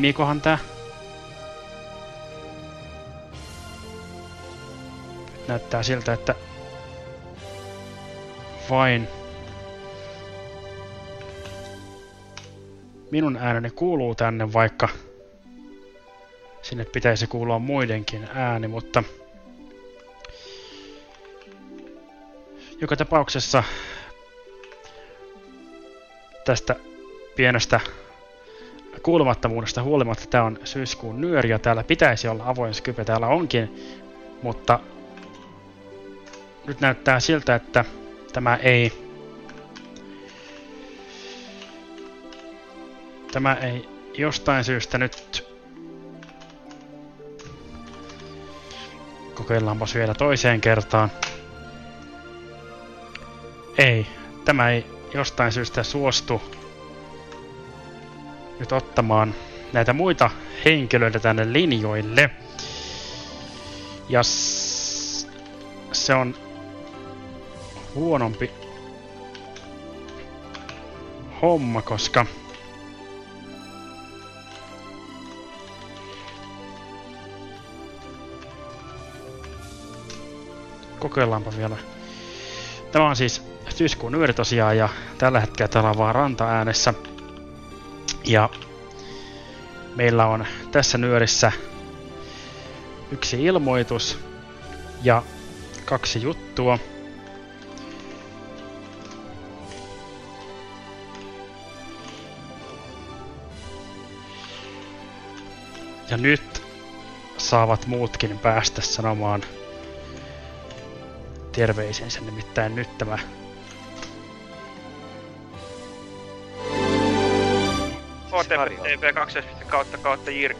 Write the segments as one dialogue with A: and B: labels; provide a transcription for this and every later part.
A: Toimiikohan tää? Nyt näyttää siltä, että vain minun ääneni kuuluu tänne, vaikka sinne pitäisi kuulua muidenkin ääni, mutta joka tapauksessa tästä pienestä kuulumattomuudesta huolimatta tämä on syyskuun nyöri ja täällä pitäisi olla avoin Skype, täällä onkin, mutta nyt näyttää siltä, että tämä ei tämä ei jostain syystä nyt kokeillaanpas vielä toiseen kertaan. Ei, tämä ei jostain syystä suostu nyt ottamaan näitä muita henkilöitä tänne linjoille. Ja se on huonompi homma, koska kokeillaanpa vielä. Tämä on siis syyskuun yöri tosiaan ja tällä hetkellä täällä on vaan ranta äänessä. Ja meillä on tässä nyörissä yksi ilmoitus ja kaksi juttua. Ja nyt saavat muutkin päästä sanomaan terveisensä, nimittäin nyt tämä
B: HTTP 2 kautta kautta jir...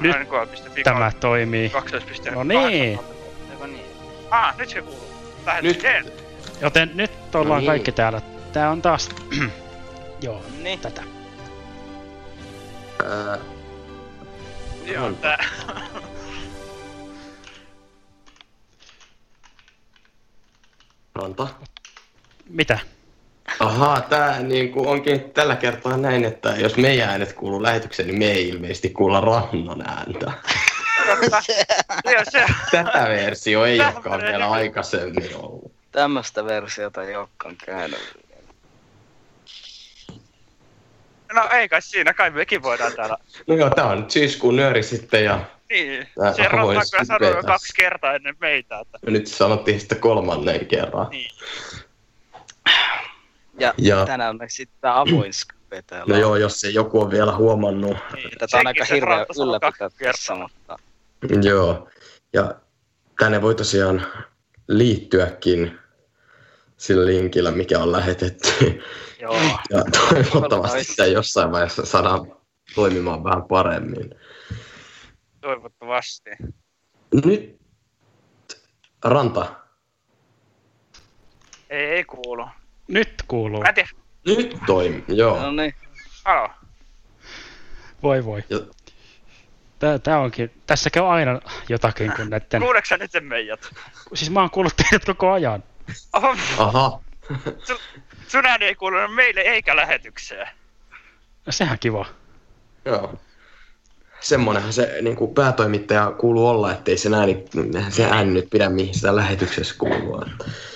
A: Nyt tämä toimii.
B: 2.
A: No niin.
B: niin. Ah, nyt se kuuluu. Lähetys
A: nyt. Joten nyt ollaan no niin. kaikki täällä. Tää on taas... Joo,
B: niin.
A: tätä.
B: Ää... Joo, tää...
C: Ranta.
A: Mitä?
C: Ahaa, tää niinku onkin tällä kertaa näin, että jos meidän äänet kuuluu lähetykseen, niin me ei ilmeisesti kuulla rannan ääntä. Tätä versio ei olekaan vielä aikaisemmin ollut.
D: Tämmöstä versiota ei olekaan käynyt
B: No ei kai siinä, kai mekin voidaan täällä.
C: No joo, tää on nyt syyskuun nyöri sitten ja...
B: Niin, se Rantaa kyllä sanoi jo kaksi kertaa ennen meitä. Että...
C: Ja nyt sanottiin sitten kolmannen kerran. Niin.
D: Ja, ja tänään me sitten avoin Skype
C: No joo, jos se joku on vielä huomannut.
D: Niin, tätä on aika hirveä ylläpitää tässä, mutta...
C: Joo, ja tänne voi tosiaan liittyäkin sillä linkillä, mikä on lähetetty.
D: Joo.
C: Ja toivottavasti sitä jossain vaiheessa saadaan toimimaan vähän paremmin.
B: Toivottavasti.
C: Nyt Ranta.
B: Ei, ei kuulu.
A: Nyt kuuluu.
B: Mä tiedä.
C: Nyt toimi, joo.
D: No niin.
B: Halo.
A: Voi voi. Ja... Tää, tää onkin, tässä käy aina jotakin kun näitten...
B: Kuuleeko sä nyt sen meidät?
A: Siis mä oon kuullut teidät koko ajan.
B: Oho.
C: Aha.
B: sun, sun ääni ei kuulu meille eikä lähetykseen.
A: No sehän kiva.
C: Joo semmonenhan se niin kuin päätoimittaja kuuluu olla, ettei se ääni, se ääni nyt pidä mihin sitä lähetyksessä kuuluu.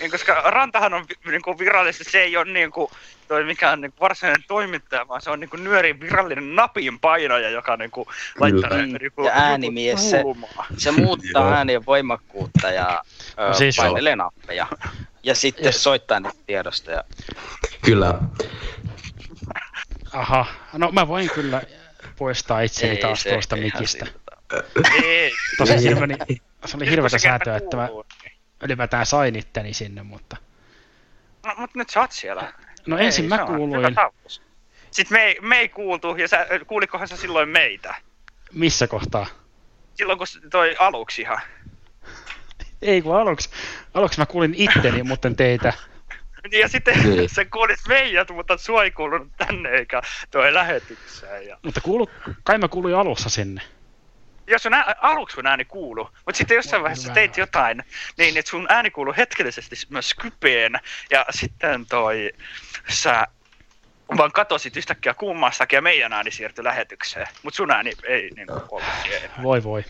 B: Niin, koska Rantahan on niin kuin virallisesti, se ei ole niin kuin, toi mikään niin kuin varsinainen toimittaja, vaan se on niin kuin nyörin virallinen napin painaja, joka niin kuin laittaa
D: mm, niin kuin, ja äänimies, se, se muuttaa äänien voimakkuutta ja siis painelee nappeja. Ja sitten yes. soittaa niitä tiedosta. Ja...
C: Kyllä.
A: Aha, no mä voin kyllä poistaa itseni taas tuosta mikistä. Tosin siinä meni, se oli hirveätä säätöä, että mä ylipäätään sain itteni sinne, mutta...
B: No, mutta nyt sä oot siellä.
A: No ensin ei, mä kuuluin...
B: Sitten me ei, me ei kuultu, ja sä, kuulikohan sä silloin meitä?
A: Missä kohtaa?
B: Silloin kun toi aluksi ihan.
A: Ei kun aluksi, aluksi mä kuulin itteni, mutta teitä.
B: Ja sitten niin. se kuulit meidät, mutta sua ei kuulunut tänne eikä toi lähetykseen. Ja...
A: Mutta kuulu, kai mä kuuluin alussa sinne.
B: Jos sun ää, aluksi sun ääni kuulu, mutta sitten jossain vaiheessa teit jotain, niin että sun ääni kuuluu hetkellisesti myös Skypeen, ja sitten toi, sä vaan katosit yhtäkkiä kummassakin ja meidän ääni siirtyi lähetykseen, mutta sun ääni ei niin ollut
A: Voi voi.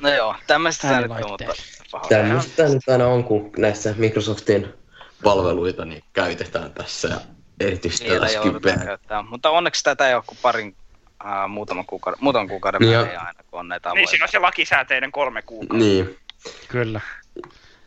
D: No joo, tämmöistä tämä nyt on, mutta
C: Tämmöistä nyt aina on, kun näissä Microsoftin palveluita niin käytetään tässä ja erityisesti tätä
D: Skypeä. Mutta onneksi tätä ei ole kuin parin uh, muutaman kuukauden, muutaman kuukauden niin välein aina, kun on näitä
B: Niin, siinä on se lakisääteinen kolme kuukautta.
C: Niin.
A: Kyllä.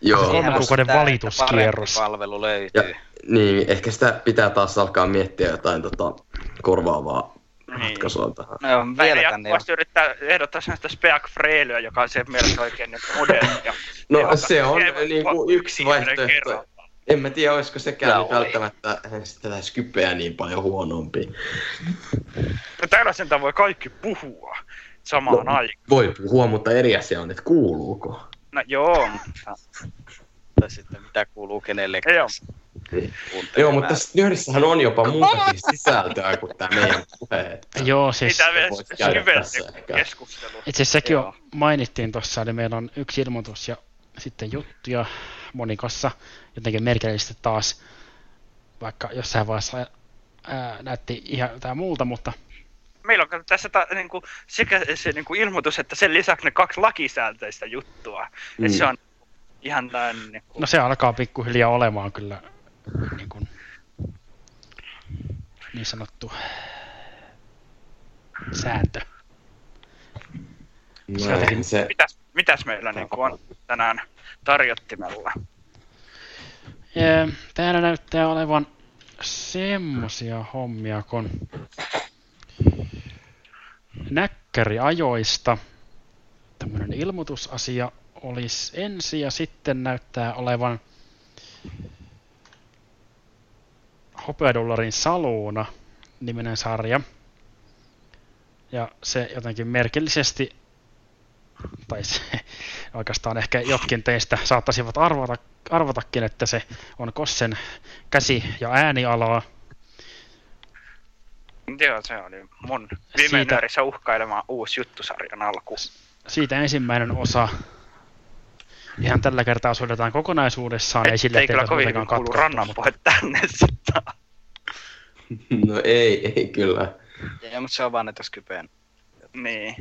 C: Joo.
A: Kolme kuukauden valituskierros.
D: palvelu löytyy. Ja,
C: niin, ehkä sitä pitää taas alkaa miettiä jotain tota, korvaavaa niin. ratkaisua tähän.
D: No joo, vielä
B: tänne jo. yrittää ehdottaa sellaista Speak Freilyä, joka on se mielestä oikein niin moderni. Ja
C: no se on niin kuin yksi vaihtoehto. En mä tiedä, olisiko sekään no, välttämättä tätä Skypeä niin paljon huonompi.
B: No täällä sen voi kaikki puhua samaan no, aikaan.
C: Voi puhua, mutta eri asia on, että kuuluuko.
B: No joo, mutta...
D: tai sitten mitä kuuluu kenellekään.
B: Joo.
C: Niin. Joo, mutta tässä nyhdissähän on jopa muutakin sisältöä kuin tämä meidän puhe.
A: Joo, siis...
B: Mitä me keskustelu.
A: Itse asiassa sekin jo mainittiin tuossa, eli meillä on yksi ilmoitus ja sitten juttuja monikossa, jotenkin merkillisesti taas, vaikka jossain vaiheessa ää, näytti ihan jotain muulta, mutta
B: meillä on tässä ta, niin kuin, sekä se niin kuin ilmoitus, että sen lisäksi ne kaksi lakisääntöistä juttua. Mm. Et se on ihan tämän... Niin, kuin...
A: No se alkaa pikkuhiljaa olemaan kyllä niin, kuin, niin sanottu sääntö.
C: No, se...
B: mitäs, mitäs meillä niin kuin on tänään tarjottimella?
A: Täällä näyttää olevan semmosia hommia, kun näkkäriajoista tämmöinen ilmoitusasia olisi ensi ja sitten näyttää olevan Hopeadollarin Saluuna niminen sarja. Ja se jotenkin merkillisesti, tai se, oikeastaan ehkä jotkin teistä saattaisivat arvata, arvatakin, että se on Kossen käsi- ja äänialaa.
B: Joo, se oli mun viime siitä, uhkailema uusi juttusarjan alku.
A: Siitä ensimmäinen osa ihan tällä kertaa suodataan kokonaisuudessaan.
B: Et, ei sille, ei kyllä kovin kuulu rannan mutta... tänne sitten.
C: No ei, ei kyllä.
D: Ja, mutta se on vaan näitä Skypeen.
B: Niin.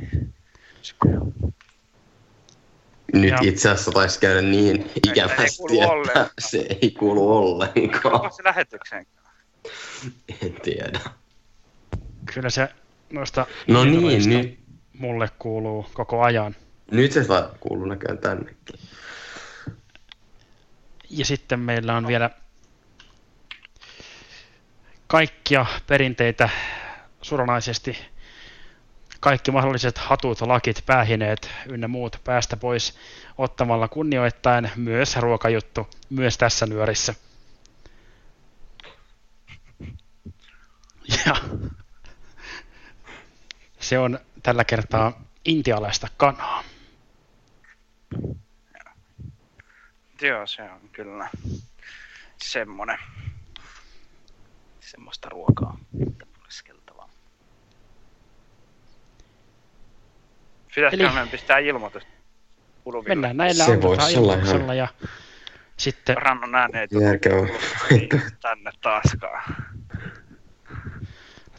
C: Nyt ja. itse asiassa taisi käydä niin ikävästi, että se ei kuulu ollenkaan.
B: Onko se lähetykseen?
C: En tiedä.
A: Kyllä se noista
C: no niin, nyt.
A: mulle kuuluu koko ajan.
C: Nyt se kuuluu näköjään tännekin.
A: Ja sitten meillä on vielä kaikkia perinteitä suoranaisesti kaikki mahdolliset hatut, lakit, päähineet ynnä muut päästä pois ottamalla kunnioittain myös ruokajuttu, myös tässä nyörissä. Ja se on tällä kertaa intialaista kanaa.
B: Joo, se on kyllä semmonen.
D: Semmoista ruokaa.
B: Pitäisikö Eli... meidän pistää ilmoitus?
A: Kuluville? Mennään näillä se ilmoituksella ja sitten...
B: Rannon ääneet tänne taaskaan.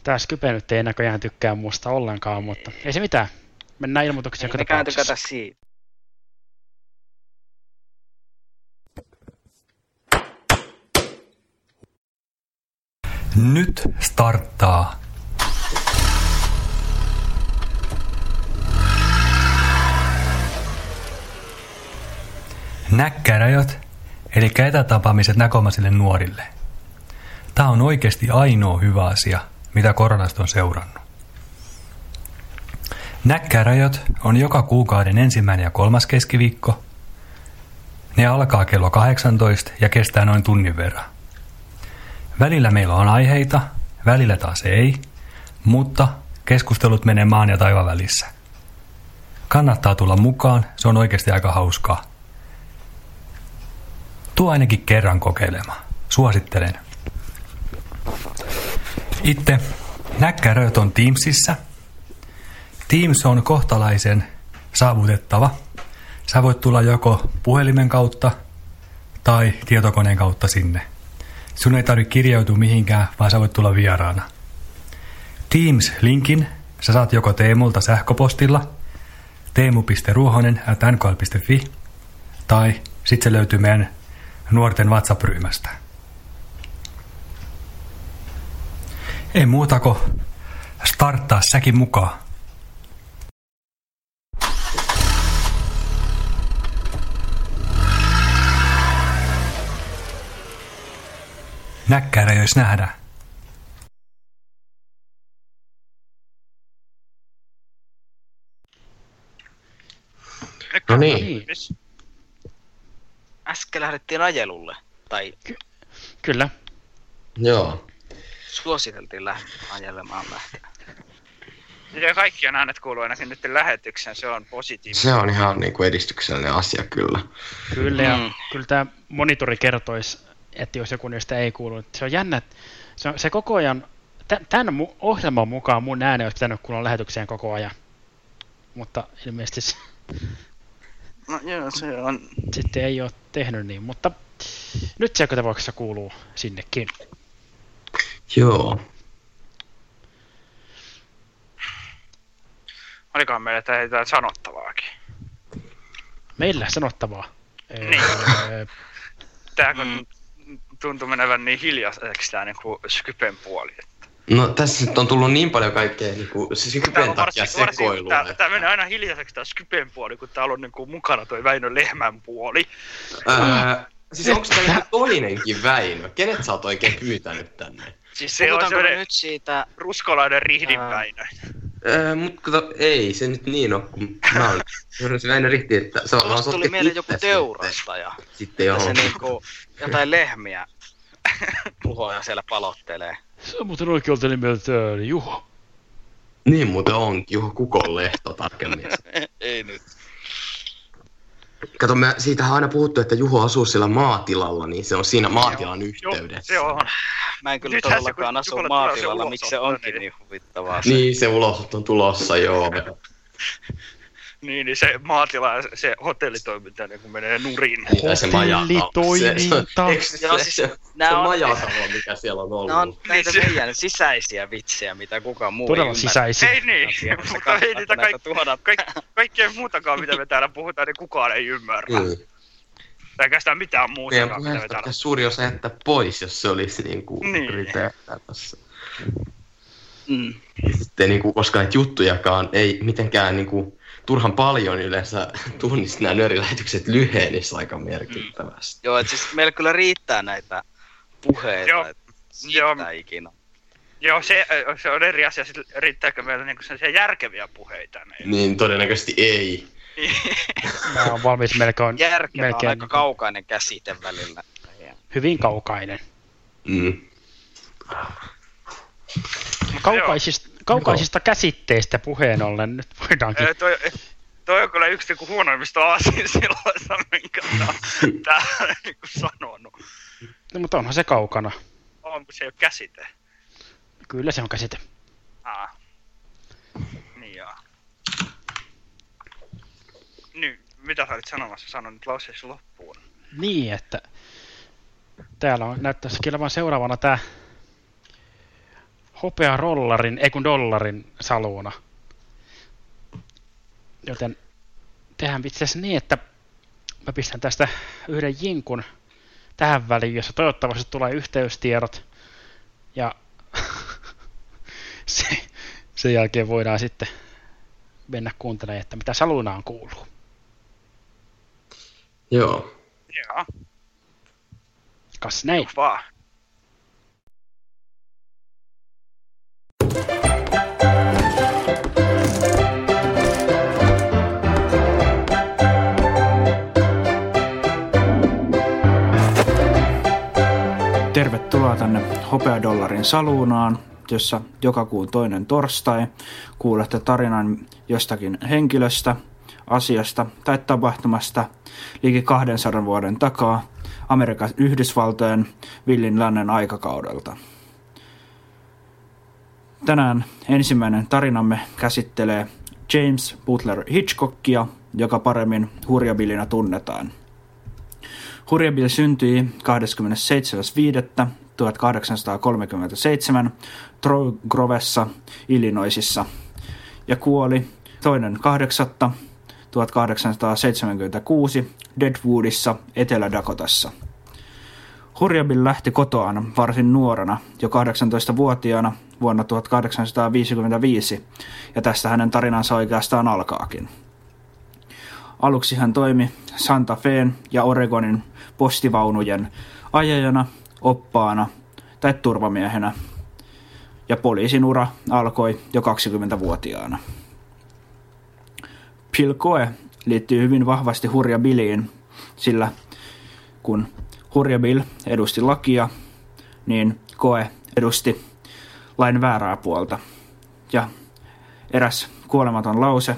A: Tää Skype nyt ei näköjään tykkää musta ollenkaan, mutta ei se mitään. Mennään.
D: Ei mekään tykätä siitä.
E: Nyt starttaa. Näkkärajot, eli etätapaamiset näkomaisille nuorille. Tämä on oikeasti ainoa hyvä asia, mitä koronasta on seurannut. Näkkärajot on joka kuukauden ensimmäinen ja kolmas keskiviikko. Ne alkaa kello 18 ja kestää noin tunnin verran. Välillä meillä on aiheita, välillä taas ei, mutta keskustelut menee maan ja taivaan välissä. Kannattaa tulla mukaan, se on oikeasti aika hauskaa. Tuo ainakin kerran kokeilemaan. Suosittelen. Itse näkkäröt on Teamsissa. Teams on kohtalaisen saavutettava. Sä voit tulla joko puhelimen kautta tai tietokoneen kautta sinne. Sun ei tarvitse kirjautua mihinkään, vaan sä voit tulla vieraana. Teams-linkin sä saat joko Teemulta sähköpostilla teemu.ruohonen at nkl.fi tai sitten se löytyy meidän nuorten WhatsApp-ryhmästä. Ei muuta kuin starttaa säkin mukaan. Näkkärä jos nähdä.
C: No niin.
D: Äsken lähdettiin ajelulle. Tai
A: Ky- kyllä.
C: Joo.
D: suositeltiin lähteä ajelemaan lähteä.
B: Ja kaikkien äänet kuuluu ainakin nyt lähetykseen, se on positiivista.
C: Se on ihan niinku edistyksellinen asia kyllä.
A: Kyllä, ja
D: Mm.
A: kyllä tämä monitori kertoisi, että jos joku niistä ei kuulu. että Se on jännä, että se, on, se koko ajan, tä- tämän ohjelman mukaan mun ääni olisi pitänyt kuulla lähetykseen koko ajan. Mutta ilmeisesti se
B: No joo, se on.
A: sitten ei ole tehnyt niin, mutta nyt se tapauksessa kuuluu sinnekin.
C: Joo.
B: Olikohan meillä tää jotain sanottavaakin?
A: Meillä sanottavaa.
B: Niin. Tää kun tuntuu menevän niin hiljaiseksi tää niinku Skypen puoli.
C: No tässä nyt on tullut niin paljon kaikkea niinku
B: Tää
C: Skypen
B: on
C: takia sekoilua.
B: tää,
C: että-
B: tää menee aina hiljaiseksi tää Skypen puoli, kun täällä on niinku mukana toi Väinö Lehmän puoli.
C: Ää, siis onko tämä joku toinenkin Väinö? Kenet sä oot oikein pyytänyt tänne?
D: Siis
B: Se on
D: puhutaanko
B: semmonen-
D: nyt siitä...
B: Ruskolainen rihdin. Väinö.
C: Ää, mut kato, ei se nyt niin ole, kun mä oon se Väinö Rihti, että se on vaan
D: Tuosta tuli mieleen joku teurastaja.
C: Sitten, sitten
D: Ja se
C: johon.
D: niinku jotain lehmiä tuhoja siellä palottelee.
A: Se on muuten oikealta nimeltä Juho.
C: Niin muuten on, Juho Kukonlehto tarkemmin.
D: Ei nyt.
C: Kato, me siitähän on aina puhuttu, että Juho asuu siellä maatilalla, niin se on siinä maatilan
B: Joo,
C: yhteydessä.
B: se on.
D: Mä en kyllä
B: Nythän
D: todellakaan asu maatilalla, miksi se onkin
B: niin-
D: niin huvittavaa. Se.
C: Niin, se ulosotto on tulossa, joo.
B: Niin, niin se maatila ja se hotellitoiminta niin kun menee nurin.
C: Niin, tai se majatalo. Se,
A: Hotellitoiminta.
C: se, eikö se,
D: Joo,
C: se,
D: siis
C: se,
D: nää
C: se
D: on-
C: majatalo, mikä siellä on ollut.
D: Nämä on näitä
B: Niin se-
D: meidän sisäisiä vitsejä, mitä kukaan muu
A: Todella
D: ei ymmärrä.
A: sisäisiä.
B: Ei niin,
D: se
B: mutta ei niitä
D: tuoda.
B: kaikki, kaikkea muutakaan, mitä me täällä puhutaan, niin kukaan ei ymmärrä.
C: Mm.
B: Tai oikeastaan mitään
C: Meidän
B: muutakaan, mitä me
C: puheesta
B: täällä...
C: pitäisi suuri osa jättää pois, jos se olisi niin kuin
B: Niin.
C: ripeätä tässä.
D: Mm.
C: Ja Sitten niin kuin, koska näitä juttujakaan ei mitenkään niin kuin, turhan paljon yleensä tunnista nämä nörilähetykset lyhenisi aika merkittävästi.
D: Joo, että siis meillä kyllä riittää näitä puheita,
B: Joo.
D: että
B: Joo.
D: siitä ikinä.
B: Joo, se, se on eri asia, sit riittääkö meillä niinku sellaisia järkeviä puheita. Niin.
C: Niin todennäköisesti ei.
A: Mä oon valmis melkein,
D: Järkevä on
A: melkein
D: aika kaukainen käsite välillä.
A: hyvin kaukainen.
C: Mm.
A: Kaukaisista, kaukaisista käsitteistä puheen ollen nyt voidaankin.
B: Ö, toi, toi on kyllä yksi niinku huonoimmista aasinsilloista, minkä mä oon täällä niinku sanonut.
A: No, mutta onhan se kaukana.
B: On, kun se ei ole käsite.
A: Kyllä se on käsite.
B: Aa. Niin joo. Nyt, mitä sä olit sanomassa? Sano nyt lauseesi loppuun.
A: Niin, että täällä on, näyttäisi olevan seuraavana tää hopea rollarin, ei kun dollarin saluuna. Joten tehdään itse asiassa niin, että mä pistän tästä yhden jinkun tähän väliin, jossa toivottavasti tulee yhteystiedot. Ja se, sen jälkeen voidaan sitten mennä kuuntelemaan, että mitä saluunaan kuuluu.
C: Joo.
B: Joo,
A: Kas näin.
B: vaan.
F: Tervetuloa tänne Hopeadollarin saluunaan, jossa joka kuun toinen torstai kuulette tarinan jostakin henkilöstä, asiasta tai tapahtumasta liki 200 vuoden takaa Amerikan Yhdysvaltojen villin lännen aikakaudelta. Tänään ensimmäinen tarinamme käsittelee James Butler Hitchcockia, joka paremmin hurjabilina tunnetaan. Hurjabil syntyi 27.5.1837 Troy Grovessa, Illinoisissa ja kuoli toinen 8. 1876 Deadwoodissa Etelä-Dakotassa. Hurjabil lähti kotoaan varsin nuorena, jo 18-vuotiaana vuonna 1855, ja tästä hänen tarinansa oikeastaan alkaakin. Aluksi hän toimi Santa Feen ja Oregonin postivaunujen ajajana, oppaana tai turvamiehenä, ja poliisin ura alkoi jo 20-vuotiaana. Pilkoe liittyy hyvin vahvasti Hurja Billiin, sillä kun Hurja Bill edusti lakia, niin Koe edusti lain väärää puolta. Ja eräs kuolematon lause,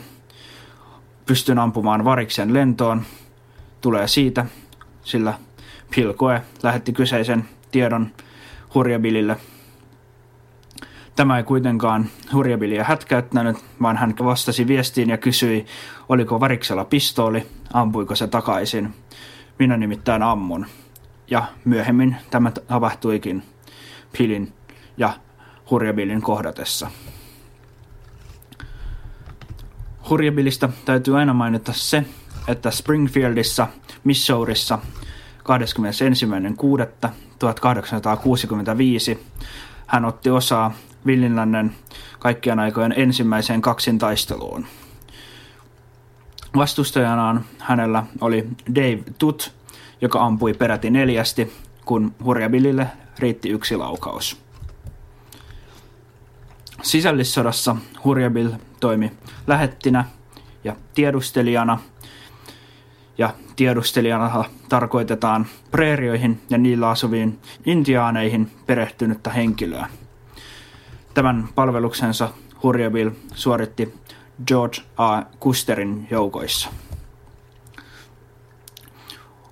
F: pystyn ampumaan variksen lentoon, tulee siitä, sillä Pilkoe lähetti kyseisen tiedon Hurjabilille. Tämä ei kuitenkaan Hurjabilia hätkäyttänyt, vaan hän vastasi viestiin ja kysyi, oliko variksella pistooli, ampuiko se takaisin. Minä nimittäin ammun. Ja myöhemmin tämä tapahtuikin Pilin ja Hurjabilin kohdatessa. Hurjabilista täytyy aina mainita se, että Springfieldissa, Missourissa 21.6.1865 hän otti osaa Villinlännen kaikkien aikojen ensimmäiseen kaksintaisteluun. Vastustajanaan hänellä oli Dave Tut, joka ampui peräti neljästi, kun Hurjabilille riitti yksi laukaus. Sisällissodassa Hurjabil toimi lähettinä ja tiedustelijana – ja tiedustelijana tarkoitetaan preerioihin ja niillä asuviin intiaaneihin perehtynyttä henkilöä. Tämän palveluksensa Hurjabil suoritti George A. Custerin joukoissa.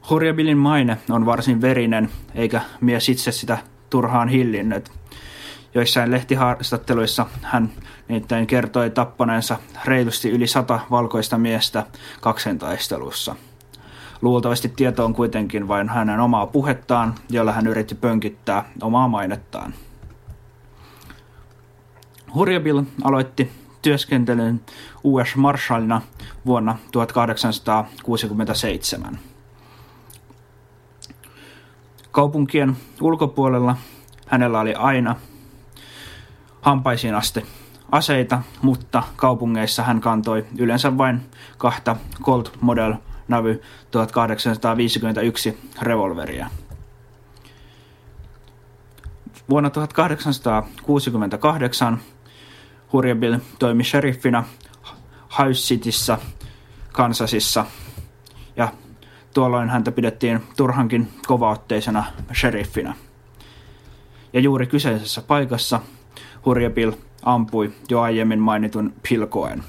F: Hurjabilin maine on varsin verinen, eikä mies itse sitä turhaan hillinnyt. Joissain lehtihaastatteluissa hän niiden kertoi tappaneensa reilusti yli sata valkoista miestä kaksentaistelussa – Luultavasti tieto on kuitenkin vain hänen omaa puhettaan, jolla hän yritti pönkittää omaa mainettaan. Hurjabil aloitti työskentelyn US Marshallina vuonna 1867. Kaupunkien ulkopuolella hänellä oli aina hampaisiin asti aseita, mutta kaupungeissa hän kantoi yleensä vain kahta Colt Model Navy 1851 revolveria. Vuonna 1868 Hurjabil toimi sheriffina House Cityssä, Kansasissa, ja tuolloin häntä pidettiin turhankin kovaotteisena sheriffinä. Ja juuri kyseisessä paikassa Hurjabil ampui jo aiemmin mainitun Pilkoen.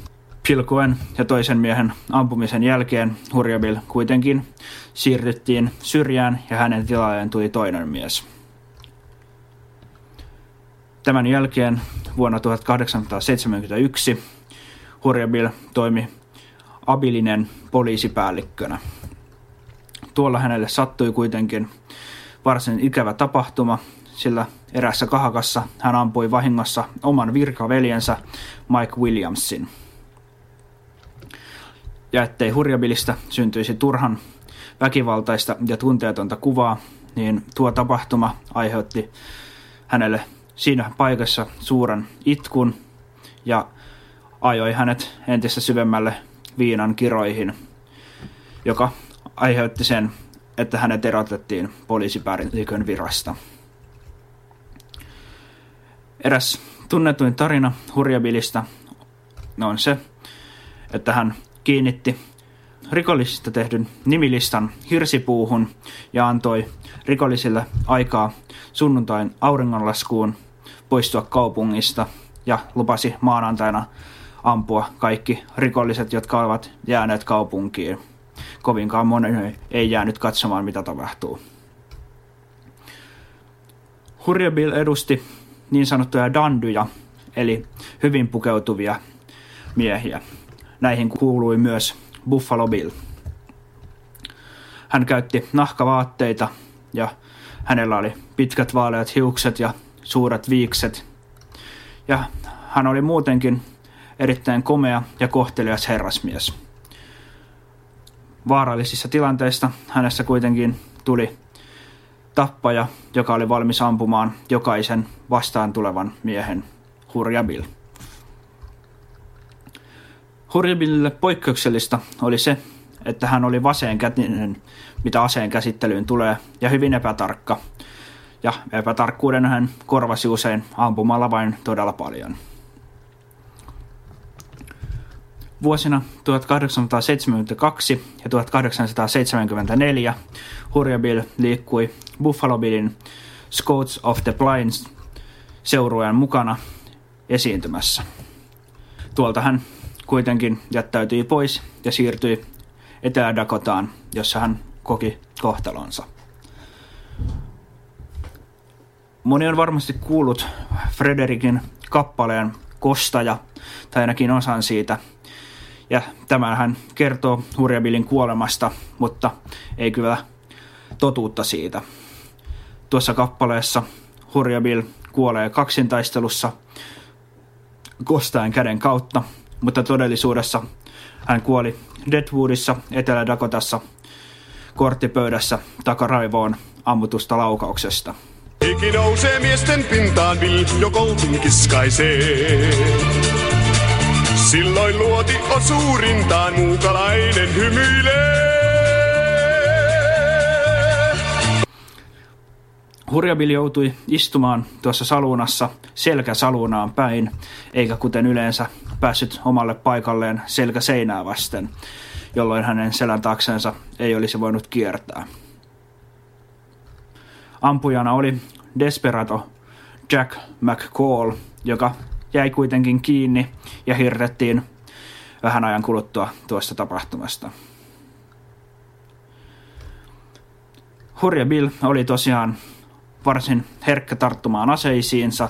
F: Pilkuen ja toisen miehen ampumisen jälkeen Hurjabil kuitenkin siirryttiin syrjään ja hänen tilalleen tuli toinen mies. Tämän jälkeen vuonna 1871 Hurjabil toimi abilinen poliisipäällikkönä. Tuolla hänelle sattui kuitenkin varsin ikävä tapahtuma, sillä erässä kahakassa hän ampui vahingossa oman virkaveljensä Mike Williamsin – ja ettei hurjabilista syntyisi turhan väkivaltaista ja tunteetonta kuvaa, niin tuo tapahtuma aiheutti hänelle siinä paikassa suuren itkun ja ajoi hänet entistä syvemmälle viinan kiroihin, joka aiheutti sen, että hänet erotettiin poliisipäällikön virasta. Eräs tunnetuin tarina Hurjabilista on se, että hän kiinnitti rikollisista tehdyn nimilistan hirsipuuhun ja antoi rikollisille aikaa sunnuntain auringonlaskuun poistua kaupungista ja lupasi maanantaina ampua kaikki rikolliset, jotka ovat jääneet kaupunkiin. Kovinkaan moni ei jäänyt katsomaan, mitä tapahtuu. Hurja Bill edusti niin sanottuja dandyja, eli hyvin pukeutuvia miehiä. Näihin kuului myös Buffalo Bill. Hän käytti nahkavaatteita ja hänellä oli pitkät vaaleat hiukset ja suuret viikset. Ja hän oli muutenkin erittäin komea ja kohtelias herrasmies. Vaarallisissa tilanteissa hänessä kuitenkin tuli tappaja, joka oli valmis ampumaan jokaisen vastaan tulevan miehen, Hurja Bill. Hurjabillille poikkeuksellista oli se, että hän oli vaseen kätinen, mitä aseen käsittelyyn tulee, ja hyvin epätarkka. Ja epätarkkuuden hän korvasi usein ampumalla vain todella paljon. Vuosina 1872 ja 1874 Hurjabil liikkui Buffalo Billin Scouts of the Plains seurueen mukana esiintymässä. Tuolta hän kuitenkin jättäytyi pois ja siirtyi Etelä-Dakotaan, jossa hän koki kohtalonsa. Moni on varmasti kuullut Frederikin kappaleen Kostaja, tai ainakin osan siitä. Ja tämän hän kertoo Hurjabilin kuolemasta, mutta ei kyllä totuutta siitä. Tuossa kappaleessa Hurjabil kuolee kaksintaistelussa Kostajan käden kautta, mutta todellisuudessa hän kuoli Deadwoodissa Etelä-Dakotassa korttipöydässä takaraivoon ammutusta laukauksesta. Hiki nousee miesten pintaan, Bill jo kiskaisee. Silloin luoti on suurintaan, muukalainen hymyilee. Hurjabil joutui istumaan tuossa salunassa selkä salunaan päin, eikä kuten yleensä päässyt omalle paikalleen selkä seinää vasten, jolloin hänen selän taksensa ei olisi voinut kiertää. Ampujana oli Desperado Jack McCall, joka jäi kuitenkin kiinni ja hirrettiin vähän ajan kuluttua tuosta tapahtumasta. Hurja Bill oli tosiaan varsin herkkä tarttumaan aseisiinsa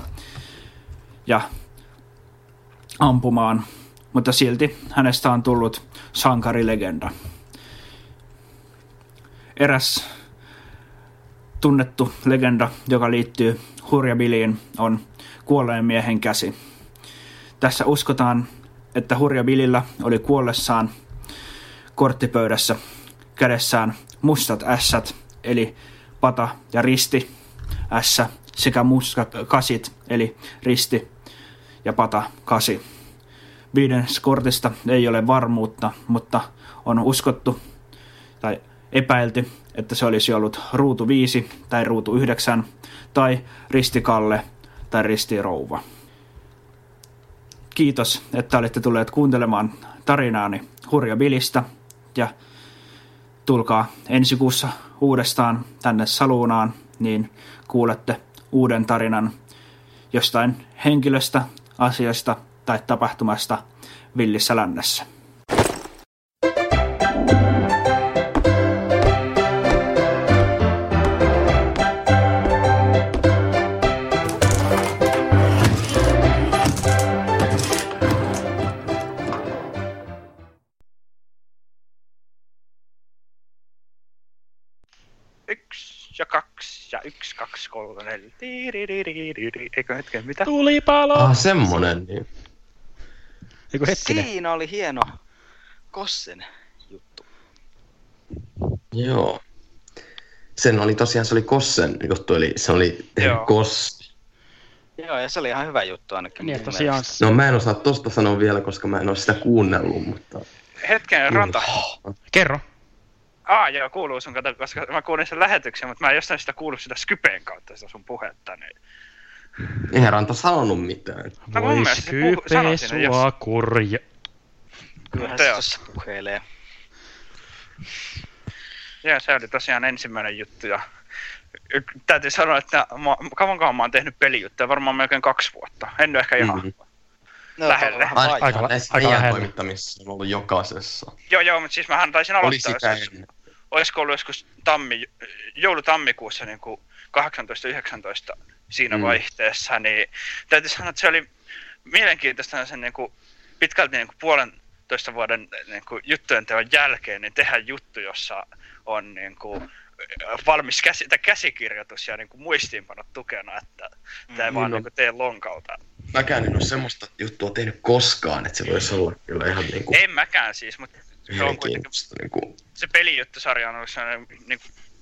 F: ja ampumaan, mutta silti hänestä on tullut sankarilegenda. Eräs tunnettu legenda, joka liittyy Hurjabiliin, on kuolleen miehen käsi. Tässä uskotaan, että Hurjabililla oli kuollessaan korttipöydässä kädessään mustat ässät, eli pata ja risti, S sekä muskat kasit, eli risti ja pata kasi. Viiden kortista ei ole varmuutta, mutta on uskottu tai epäilty, että se olisi ollut ruutu 5 tai ruutu 9 tai ristikalle tai ristirouva. Kiitos, että olette tulleet kuuntelemaan tarinaani Hurja Bilistä ja tulkaa ensi kuussa uudestaan tänne Saluunaan, niin kuulette uuden tarinan jostain henkilöstä, asiasta tai tapahtumasta villissä lännessä.
B: Eikö hetken, mitä?
A: Tulipalo!
C: Ah, semmonen, niin.
D: Eikö hetkinen? Siinä oli hieno Kossen juttu.
C: Joo. Sen oli tosiaan, se oli Kossen juttu, eli se oli Koss.
D: Joo, ja se oli ihan hyvä juttu ainakin.
A: Niin, tosiaan.
C: No mä en osaa tosta sanoa vielä, koska mä en ole sitä kuunnellut, mutta...
B: Hetken, Ranta.
A: Kerro.
B: Ah, joo, kuuluu sun kato, koska mä kuulin sen lähetyksen, mutta mä en jostain sitä kuullut sitä Skypeen kautta sitä sun puhetta, niin...
C: Eihän Ranta sanonut mitään.
A: No mun Voi mielestä Skype sua kurja.
D: Kyllähän se puheilee.
B: Ja se oli tosiaan ensimmäinen juttu ja täytyy sanoa, että kauankaan mä oon tehnyt pelijuttuja, varmaan melkein kaksi vuotta. En ehkä ihan mm-hmm.
D: No, lähelle.
C: Aika, aika, aika, aika lähelle. toimittamisessa on ollut jokaisessa.
B: Joo, joo, mutta siis mähän taisin aloittaa. Oli sitä Olisiko ollut joskus tammi, joulu-tammikuussa niin kuin 18-19 siinä mm. vaihteessa, niin täytyy sanoa, että se oli mielenkiintoista sen niin kuin, pitkälti niin kuin puolentoista vuoden niin kuin, juttujen teon jälkeen niin tehdä juttu, jossa on niin kuin, valmis käsi, tai käsikirjoitus ja niin kuin muistiinpanot tukena, että mm, tämä ei vaan no. niin kuin, tee lonkalta.
C: Mäkään en ole semmoista juttua tehnyt koskaan, että se voisi olla kyllä ihan niin kuin...
B: En mäkään siis, mutta se on kuitenkin... Niin kuin... Se pelijuttusarja on ollut sellainen niin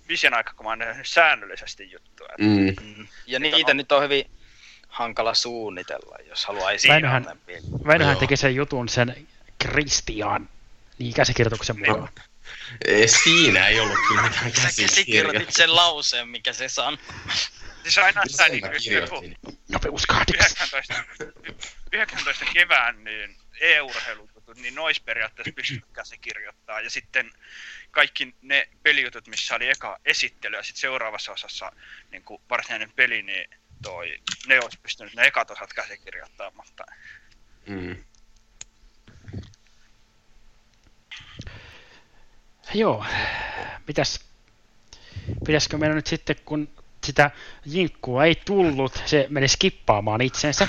B: vision aika, kun mä oon säännöllisesti juttuja.
D: Mm. Mm. Ja niitä on... nyt on hyvin hankala suunnitella, jos haluaa Väinöhän,
A: Väinöhän teki sen jutun sen Christian, niin käsikirjoituksen mukaan.
C: Ei, siinä ei ollut kyllä mitään käsikirjoituksia. Sä
D: käsikirjoitit sen lauseen, mikä se sanoo.
B: Siis ainoastaan niin joku
A: Nopeus
B: 19, 19 kevään niin e-urheilut, niin nois periaatteessa pystyt käsikirjoittaa. Ja sitten kaikki ne pelijutut, missä oli eka esittely ja sitten seuraavassa osassa niin kuin varsinainen peli, niin toi, ne olisi pystynyt ne ekat osat käsikirjoittamaan, mutta... Mm.
A: Joo, mitäs, pitäisikö meidän nyt sitten, kun sitä jinkkua ei tullut, se meni skippaamaan itsensä,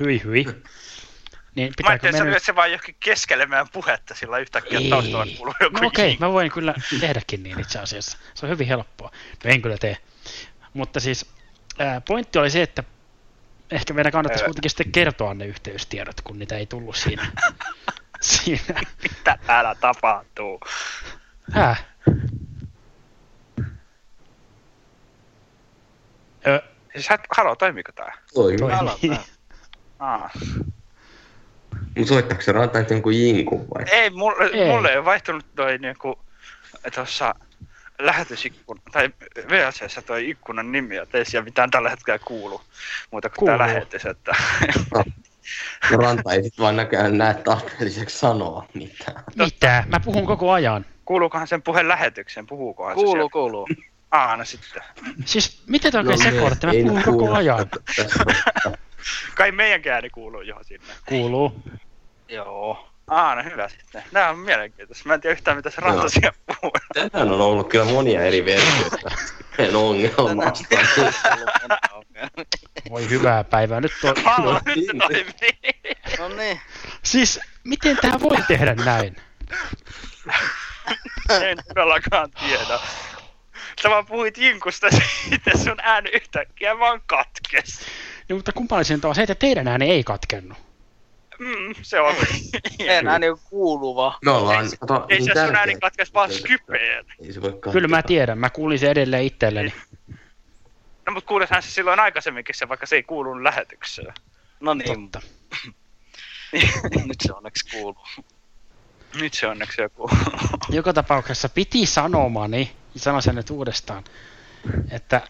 A: hyi hyi.
B: Niin mä ajattelin, mennä... että se vaan johonkin keskelle meidän puhetta, sillä yhtäkkiä taustalla kuuluu joku
A: no okei, okay, mä voin kyllä tehdäkin niin itse asiassa. Se on hyvin helppoa. No en kyllä tee. Mutta siis ää, pointti oli se, että ehkä meidän kannattaisi kuitenkin sitten kertoa ne yhteystiedot, kun niitä ei tullut siinä. siinä.
B: Mitä täällä tapahtuu?
A: Häh?
B: Ö, siis halo, toimiko tää?
C: Toimii. Halo, tää.
B: Ah.
C: Mut soittaako se rantain jonkun jinkun vai?
B: Ei, mulle ei, mulle ei vaihtunut toi niinku, tuossa lähetysikkun, tai VLCssä toi ikkunan nimi, ja ei siellä mitään tällä hetkellä kuulu, muuta kuin Kuuluu. tää lähetys, että... No.
C: no Ranta ei sit vaan näköjään näe tarpeelliseksi sanoa mitään.
A: Mitä? Mä puhun koko ajan.
B: Kuuluukohan sen puheen lähetykseen? Puhuukohan
D: kuuluu, se Kuuluu, kuuluu.
B: Aa, no sitten.
A: Siis miten te oikein no, sekoilatte? Mä puhun koko ajan.
B: Kai meidän ääni kuuluu johon sinne.
A: Kuuluu.
D: Joo.
B: Aa, no hyvä sitten. Nämä on mielenkiintoista. Mä en tiedä yhtään, mitä se rantasia puhuu.
C: Tänään on ollut kyllä monia eri versioita. En ongelmasta.
A: Voi hyvää päivää. Nyt on...
B: Halo, nyt se toimii.
D: No niin.
A: Siis, miten tää voi tehdä näin?
B: en todellakaan tiedä. Sä vaan puhuit Inkusta siitä, sun ääni yhtäkkiä vaan katkes.
A: No, mutta kumpallisinta on se, että teidän ääni ei katkennu.
B: Mm, se on.
D: Meidän ääni on kuuluva.
C: Me ollaan,
B: ei, kato, ei niin se sun ääni katkes vaan Skypeen.
A: Kyllä mä tiedän, mä kuulin se edelleen itselleni.
B: No mut kuulisahan se silloin aikaisemminkin se, vaikka se ei kuulunut lähetykseen.
D: No niin. Totta. Nyt se onneksi kuuluu.
B: Nyt se onneksi joku.
A: Joka tapauksessa piti sanomani, sanon sen nyt uudestaan, että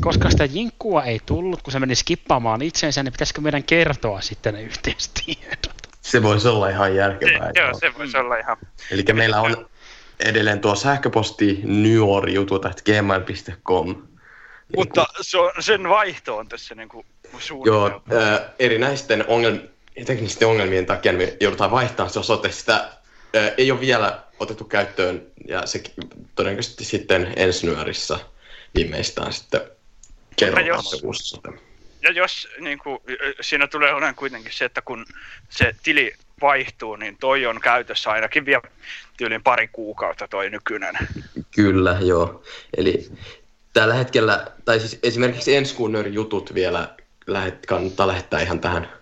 A: koska sitä jinkkua ei tullut, kun se meni skippaamaan itsensä, niin pitäisikö meidän kertoa sitten ne yhteistiedot?
C: Se voisi olla ihan järkevää.
B: Se, joo, se voisi olla ihan...
C: Eli meillä on edelleen tuo sähköposti nyoriutut.gmail.com.
B: Mutta se on, sen vaihto on tässä niin kuin
C: Joo, äh, erinäisten ongelm, teknisten ongelmien takia me joudutaan vaihtamaan se osoite. Sitä äh, ei ole vielä otettu käyttöön ja se todennäköisesti sitten ensi nyörissä viimeistään sitten kerrotaan jos, se uusi
B: Ja jos niin kuin, siinä tulee olemaan kuitenkin se, että kun se tili vaihtuu, niin toi on käytössä ainakin vielä tyylin pari kuukautta toi nykyinen.
C: Kyllä, joo. Eli tällä hetkellä, tai siis esimerkiksi ensi kuun jutut vielä lähet, kannattaa lähettää ihan tähän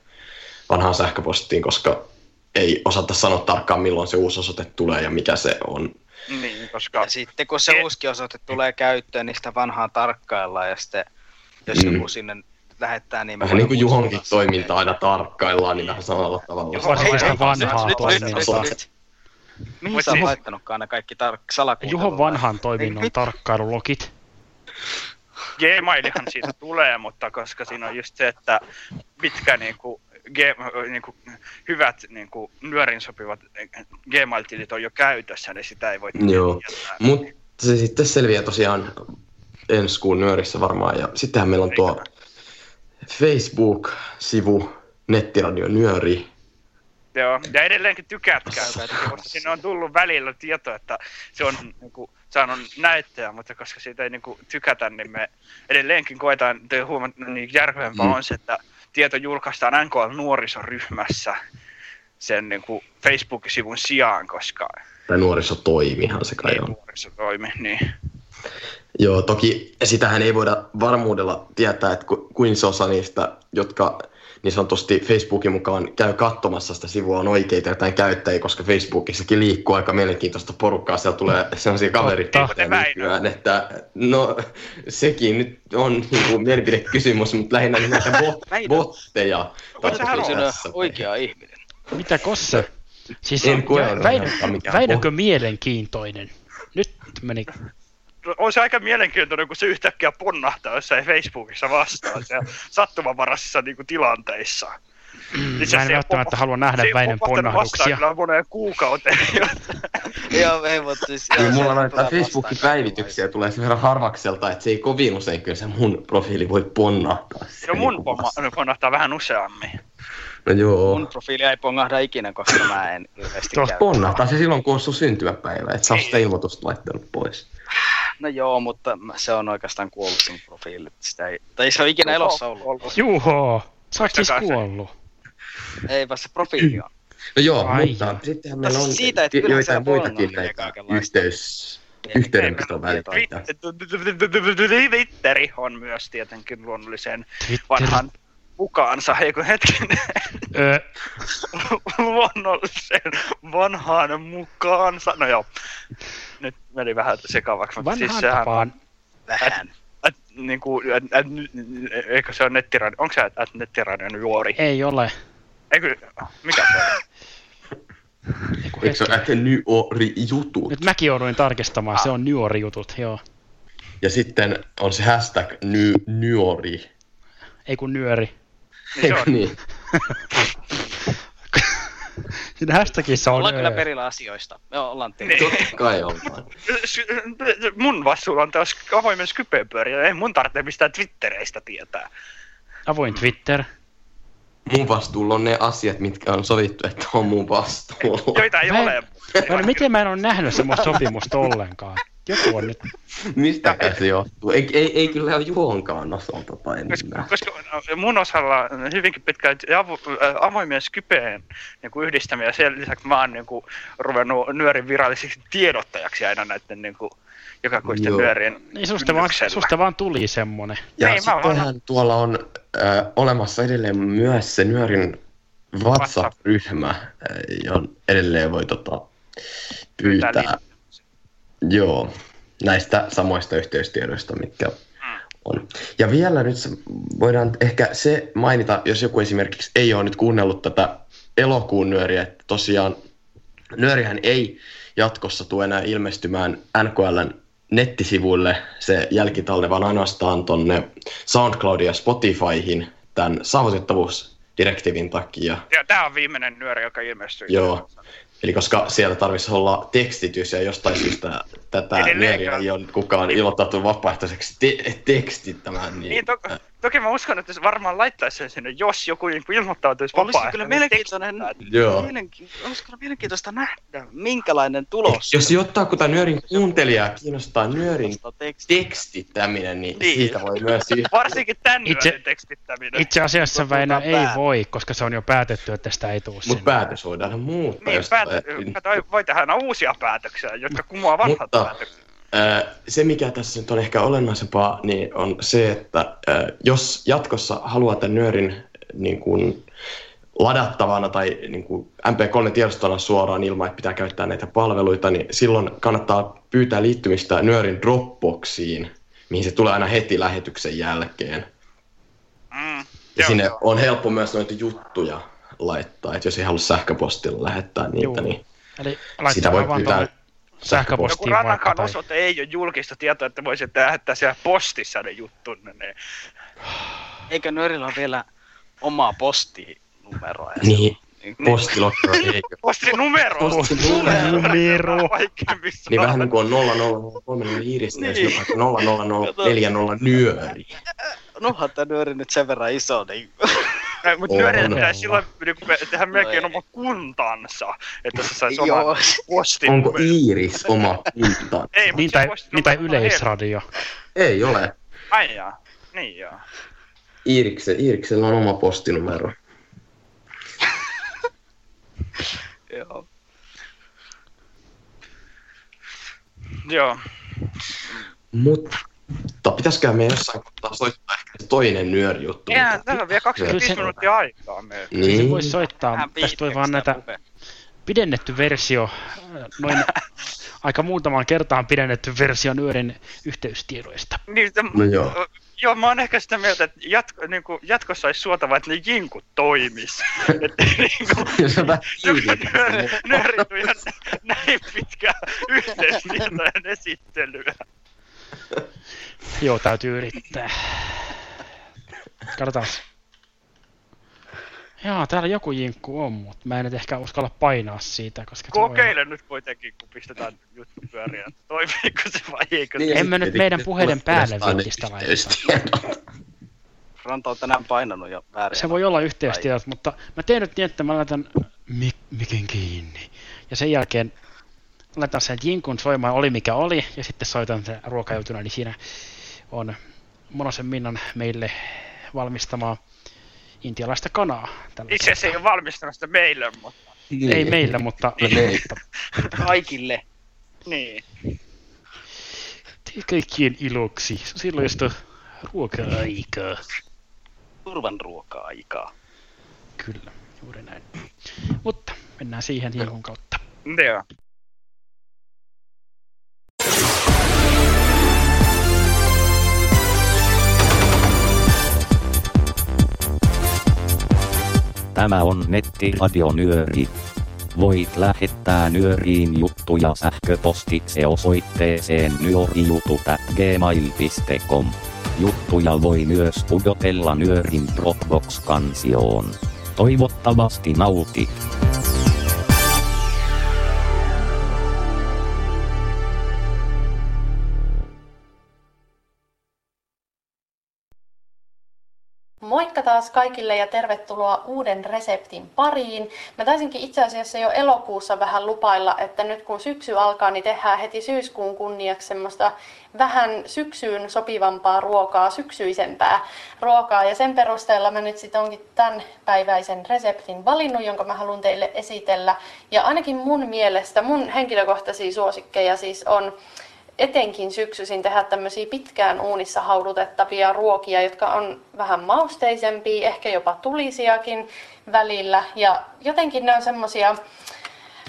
C: vanhaan sähköpostiin, koska ei osata sanoa tarkkaan milloin se uusi osoite tulee ja mikä se on.
B: Niin, koska...
D: Ja sitten kun se uusi osoite tulee käyttöön, niin sitä vanhaa tarkkaillaan ja sitten jos mm. joku sinne lähettää, niin...
C: Vähän niin kuin Juhonkin toiminta aina tarkkaillaan, niin vähän samalla tavalla.
A: Juhon sitä vanhaa toimintaa.
D: Mihin sä oot laittanutkaan ne kaikki tar-
A: Juhon vanhan toiminnon tarkkailulogit.
B: Gmailihan siitä tulee, mutta koska siinä on just se, että mitkä niinku G- niin kuin, hyvät niin kuin, nyörin sopivat Gmail-tilit on jo käytössä, niin sitä ei voi
C: Joo, mutta se sitten selviää tosiaan ensi kuun nyörissä varmaan. Ja sittenhän meillä on tuo Facebook-sivu Nettiradio Nyöri.
B: Joo, ja edelleenkin tykäät käyvät, koska sinne on tullut välillä tieto, että se on niin kuin, saanut näyttöä, mutta koska siitä ei niin kuin, tykätä, niin me edelleenkin koetaan, että huomata, niin järkevämpää mm. on se, että tieto julkaistaan NKL-nuorisoryhmässä sen niin kuin Facebook-sivun sijaan, koska...
C: Tai nuorisotoimihan se kai on.
B: Nuorisotoimi, niin.
C: Joo, toki sitähän ei voida varmuudella tietää, että ku, kuin se osa niistä, jotka niin sanotusti Facebookin mukaan käy katsomassa sitä sivua on oikeita jotain käyttäjiä, koska Facebookissakin liikkuu aika mielenkiintoista porukkaa. Siellä tulee sellaisia kaveritietoja nykyään, että no sekin nyt on niin kuin mielipidekysymys, mutta lähinnä näitä bot, botteja.
D: Se oikea ihminen.
A: Mitä kosse? Siis en koe, väinäkö mielenkiintoinen? Nyt meni
B: on se aika mielenkiintoinen, kun se yhtäkkiä ponnahtaa jossain Facebookissa vastaan siellä sattumanvaraisissa niin kuin, tilanteissa.
A: Mm, niin mä en välttämättä halua nähdä Väinön ponnahduksia.
B: Se moneen kuukauteen.
D: Joo, ei, mutta siis...
C: Joo, mulla noita Facebookin päivityksiä tulee sen verran harvakselta, että se ei kovin usein kyllä se mun profiili voi ponnahtaa.
B: Joo, mun ponnahtaa vähän useammin.
C: No joo.
D: Mun profiili ei pongahda ikinä, koska mä en ilmeisesti
C: Tuossa ponnahtaa se silloin, kun on sun syntymäpäivä, et sä sitä ilmoitusta laittanut pois.
D: No joo, mutta se on oikeastaan kuollut sun profiili. Sitä ei, tai se on ikinä Oho, elossa ollut. ollut.
A: Juho, sä oot siis kuollut.
D: Eipä se profiili on.
C: No joo, Ai mutta sittenhän meillä on siitä, että joitain muitakin näitä yhteys, yhteydenpitovälineitä.
B: Twitteri on myös tietenkin luonnollisen vanhan mukaansa, eikö hetkinen? Luonnollisen vanhaan mukaansa. No joo, nyt meni vähän sekavaksi.
A: Mutta siis sehän, tapaan.
D: Vähän.
B: Et, niin kuin, et, et, eikö se ole nettiradio? Onko se et, et nettiradion juori?
A: Ei ole.
B: Eikö, mikä se on?
C: Eikö se ole nyori jutut?
A: Nyt mäkin jouduin tarkistamaan, ah. se on nyori jutut, joo.
C: Ja sitten on se hashtag ny, nyori.
A: Ei kun nyöri.
B: Niin se on. niin.
A: Siinä hashtagissa on...
D: Ollaan kyllä perillä asioista. Me ollaan tehty. Niin.
C: Totta kai ollaan.
B: mun vastuulla on taas avoimen Skype-pyöriä. Ei mun tarvitse mistään Twittereistä tietää.
A: Avoin Twitter.
C: Mun vastuulla on ne asiat, mitkä on sovittu, että on mun vastuulla.
B: Joita ei mä en,
A: ole. miten mä en ole nähnyt semmoista sopimusta ollenkaan? Joku on nyt...
C: Mistä se johtuu? Ei, ei, ei kyllä ole juonkaan osalta tai
B: koska, koska mun osalla hyvinkin pitkään avo, avoimien Skypeen niin kuin yhdistämiä. Sen lisäksi mä oon niin kuin, ruvennut nyörin virallisiksi tiedottajaksi aina näiden niin kuin, joka kuisten nyörien
A: Niin susta vaan, susta vaan tuli semmonen.
C: Ja niin, sittenhän tuolla on äh, olemassa edelleen myös se nyörin WhatsApp-ryhmä, johon edelleen voi tota, pyytää. pyytää Joo, näistä samoista yhteystiedoista, mitkä on. Ja vielä nyt voidaan ehkä se mainita, jos joku esimerkiksi ei ole nyt kuunnellut tätä elokuun nyöriä, että tosiaan nyörihän ei jatkossa tule enää ilmestymään NKLn nettisivuille se jälkitalde, vaan ainoastaan tonne SoundCloudin ja Spotifyhin tämän saavutettavuusdirektiivin takia.
B: Ja tämä on viimeinen nyöri, joka ilmestyy.
C: Joo. Eli koska siellä tarvitsisi olla tekstitys ja jostain syystä tätä neeriä ei ole kukaan ilmoittautunut vapaaehtoiseksi te- tekstittämään. Niin,
B: niin to- toki mä uskon, että se varmaan laittaisi sen sinne, jos joku niin ilmoittautuisi
D: Olisi kyllä mielenkiintoinen, mielenki- olisi kyllä mielenkiintoista nähdä, minkälainen tulos.
C: Jos jotain kuta nyörin kuuntelijaa kiinnostaa nyörin tekstittäminen, niin, niin. siitä voi myös...
B: Varsinkin tämän itse, tekstittäminen.
A: Itse asiassa Väinö ei voi, koska se on jo päätetty, että sitä ei tule
C: Mutta päätös voidaan muuttaa.
B: Niin, päät- voi tehdä uusia päätöksiä, jotka kumoaa vanhat Mutta, päätökset
C: se, mikä tässä nyt on ehkä olennaisempaa, niin on se, että jos jatkossa haluaa tämän nyörin niin kuin, ladattavana tai niin kuin MP3-tiedostona suoraan ilman, että pitää käyttää näitä palveluita, niin silloin kannattaa pyytää liittymistä nyörin Dropboxiin, mihin se tulee aina heti lähetyksen jälkeen. Mm, ja sinne on helppo myös noita juttuja laittaa, että jos ei halua sähköpostilla lähettää niitä, Juu. niin Eli sitä voi pyytää
A: sähköpostiin.
B: Joku Rannakan tai... osoite ei ole julkista tietoa, että voisit lähettää siellä postissa ne juttunne. Ne.
D: Eikö Nörillä ole vielä omaa posti postinumeroa.
C: Niin, niin. postilokero
B: eikö? Postinumero!
A: Postinumero!
C: niin vähän niin kuin on 000 iris, niin. jos 00040 nyöri.
D: Nohan tämä nyöri nyt sen verran iso, niin...
B: Mutta nyöri pitää silloin niin tehdä melkein no oma kuntansa, että se saisi oman postin.
C: Onko Iiris oma kunta?
A: Ei, niin, tai, niin tai yleisradio.
C: Ei ole.
B: Ai jaa. Niin joo.
C: Iirikse, Iiriksellä on oma postinumero.
D: joo.
B: Joo.
C: Mutta pitäisikö me jossain kohtaa soittaa ehkä se toinen nyörijuttu?
B: Jää, täällä on vielä 25 minuuttia aikaa. Me.
A: Niin. Se voisi soittaa. Tästä voi vaan näitä pidennetty versio, noin aika muutamaan kertaan pidennetty versio nyörin yhteystiedoista.
B: Niin, no joo. Joo, mä oon ehkä sitä mieltä, että jatko, niin kuin, jatkossa olisi suotava, että ne jinkut toimis. että niin kuin, nyöritty näin pitkää yhteistietojen esittelyä.
A: Joo, täytyy yrittää. Katsotaan. Jaa, täällä joku jinkku on, mutta mä en nyt ehkä uskalla painaa siitä, koska...
B: Kokeile voi... nyt kuitenkin, kun pistetään juttu pyöriä. Toimiiko se vai eikö
A: niin, Emme nyt meidän puheiden päälle viittistä laittaa.
D: Ranta on tänään painanut jo väärin.
A: Se voi olla yhteystiedot, mutta mä teen nyt niin, että mä laitan mik- mikin kiinni. Ja sen jälkeen laitan sen jinkun soimaan, oli mikä oli, ja sitten soitan sen ruokajutuna, niin siinä on Monosen Minnan meille valmistamaa intialaista kanaa.
B: Itse asiassa ei ole valmistanut sitä meille, mutta...
A: Niin. Ei meillä, mutta...
D: Kaikille.
B: Niin.
A: Kaikkien iloksi. Silloin sitä ruoka-aikaa.
D: Turvan ruoka-aikaa.
A: Kyllä, juuri näin. Mutta mennään siihen jonkun kautta.
B: Joo.
G: Tämä on nettiradio Nyöri. Voit lähettää Nyöriin juttuja sähköpostitse osoitteeseen nyörijutut.gmail.com. Juttuja voi myös pudotella Nyörin Dropbox-kansioon. Toivottavasti nautit.
H: Taas kaikille ja tervetuloa uuden reseptin pariin. Mä taisinkin itse asiassa jo elokuussa vähän lupailla, että nyt kun syksy alkaa, niin tehdään heti syyskuun kunniaksi semmoista vähän syksyyn sopivampaa ruokaa, syksyisempää ruokaa. Ja sen perusteella mä nyt sitten onkin tämän päiväisen reseptin valinnut, jonka mä haluan teille esitellä. Ja ainakin mun mielestä, mun henkilökohtaisia suosikkeja siis on etenkin syksyisin tehdä tämmöisiä pitkään uunissa haudutettavia ruokia, jotka on vähän mausteisempia, ehkä jopa tulisiakin välillä. Ja jotenkin ne on semmosia,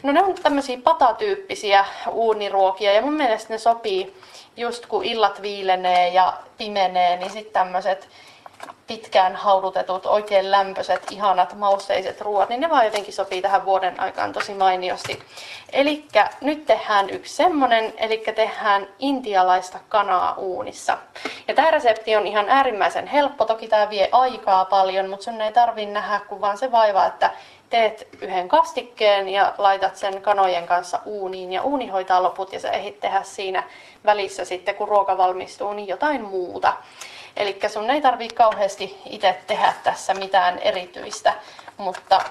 H: no ne on tämmöisiä patatyyppisiä uuniruokia ja mun mielestä ne sopii just kun illat viilenee ja pimenee, niin sitten tämmöiset pitkään haudutetut, oikein lämpöiset, ihanat, mausteiset ruoat, niin ne vaan jotenkin sopii tähän vuoden aikaan tosi mainiosti. Eli nyt tehdään yksi semmonen, eli tehdään intialaista kanaa uunissa. Ja tämä resepti on ihan äärimmäisen helppo, toki tämä vie aikaa paljon, mutta sun ei tarvi nähdä kuin vaan se vaiva, että teet yhden kastikkeen ja laitat sen kanojen kanssa uuniin ja uuni hoitaa loput ja sä ehdit tehdä siinä välissä sitten kun ruoka valmistuu niin jotain muuta. Eli sun ei tarvii kauheasti itse tehdä tässä mitään erityistä, mutta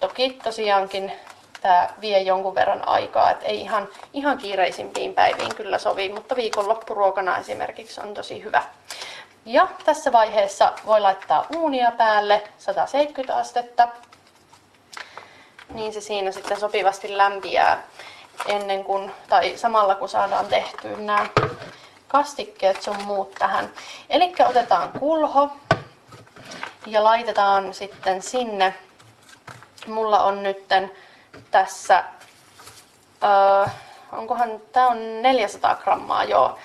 H: toki tosiaankin tämä vie jonkun verran aikaa, että ei ihan, ihan kiireisimpiin päiviin kyllä sovi, mutta viikonloppuruokana esimerkiksi on tosi hyvä. Ja tässä vaiheessa voi laittaa uunia päälle 170 astetta, niin se siinä sitten sopivasti lämpiää ennen kuin, tai samalla kun saadaan tehtyä nämä kastikkeet sun muut tähän. Eli otetaan kulho ja laitetaan sitten sinne. Mulla on nytten tässä, öö, onkohan, tää on 400 grammaa joo,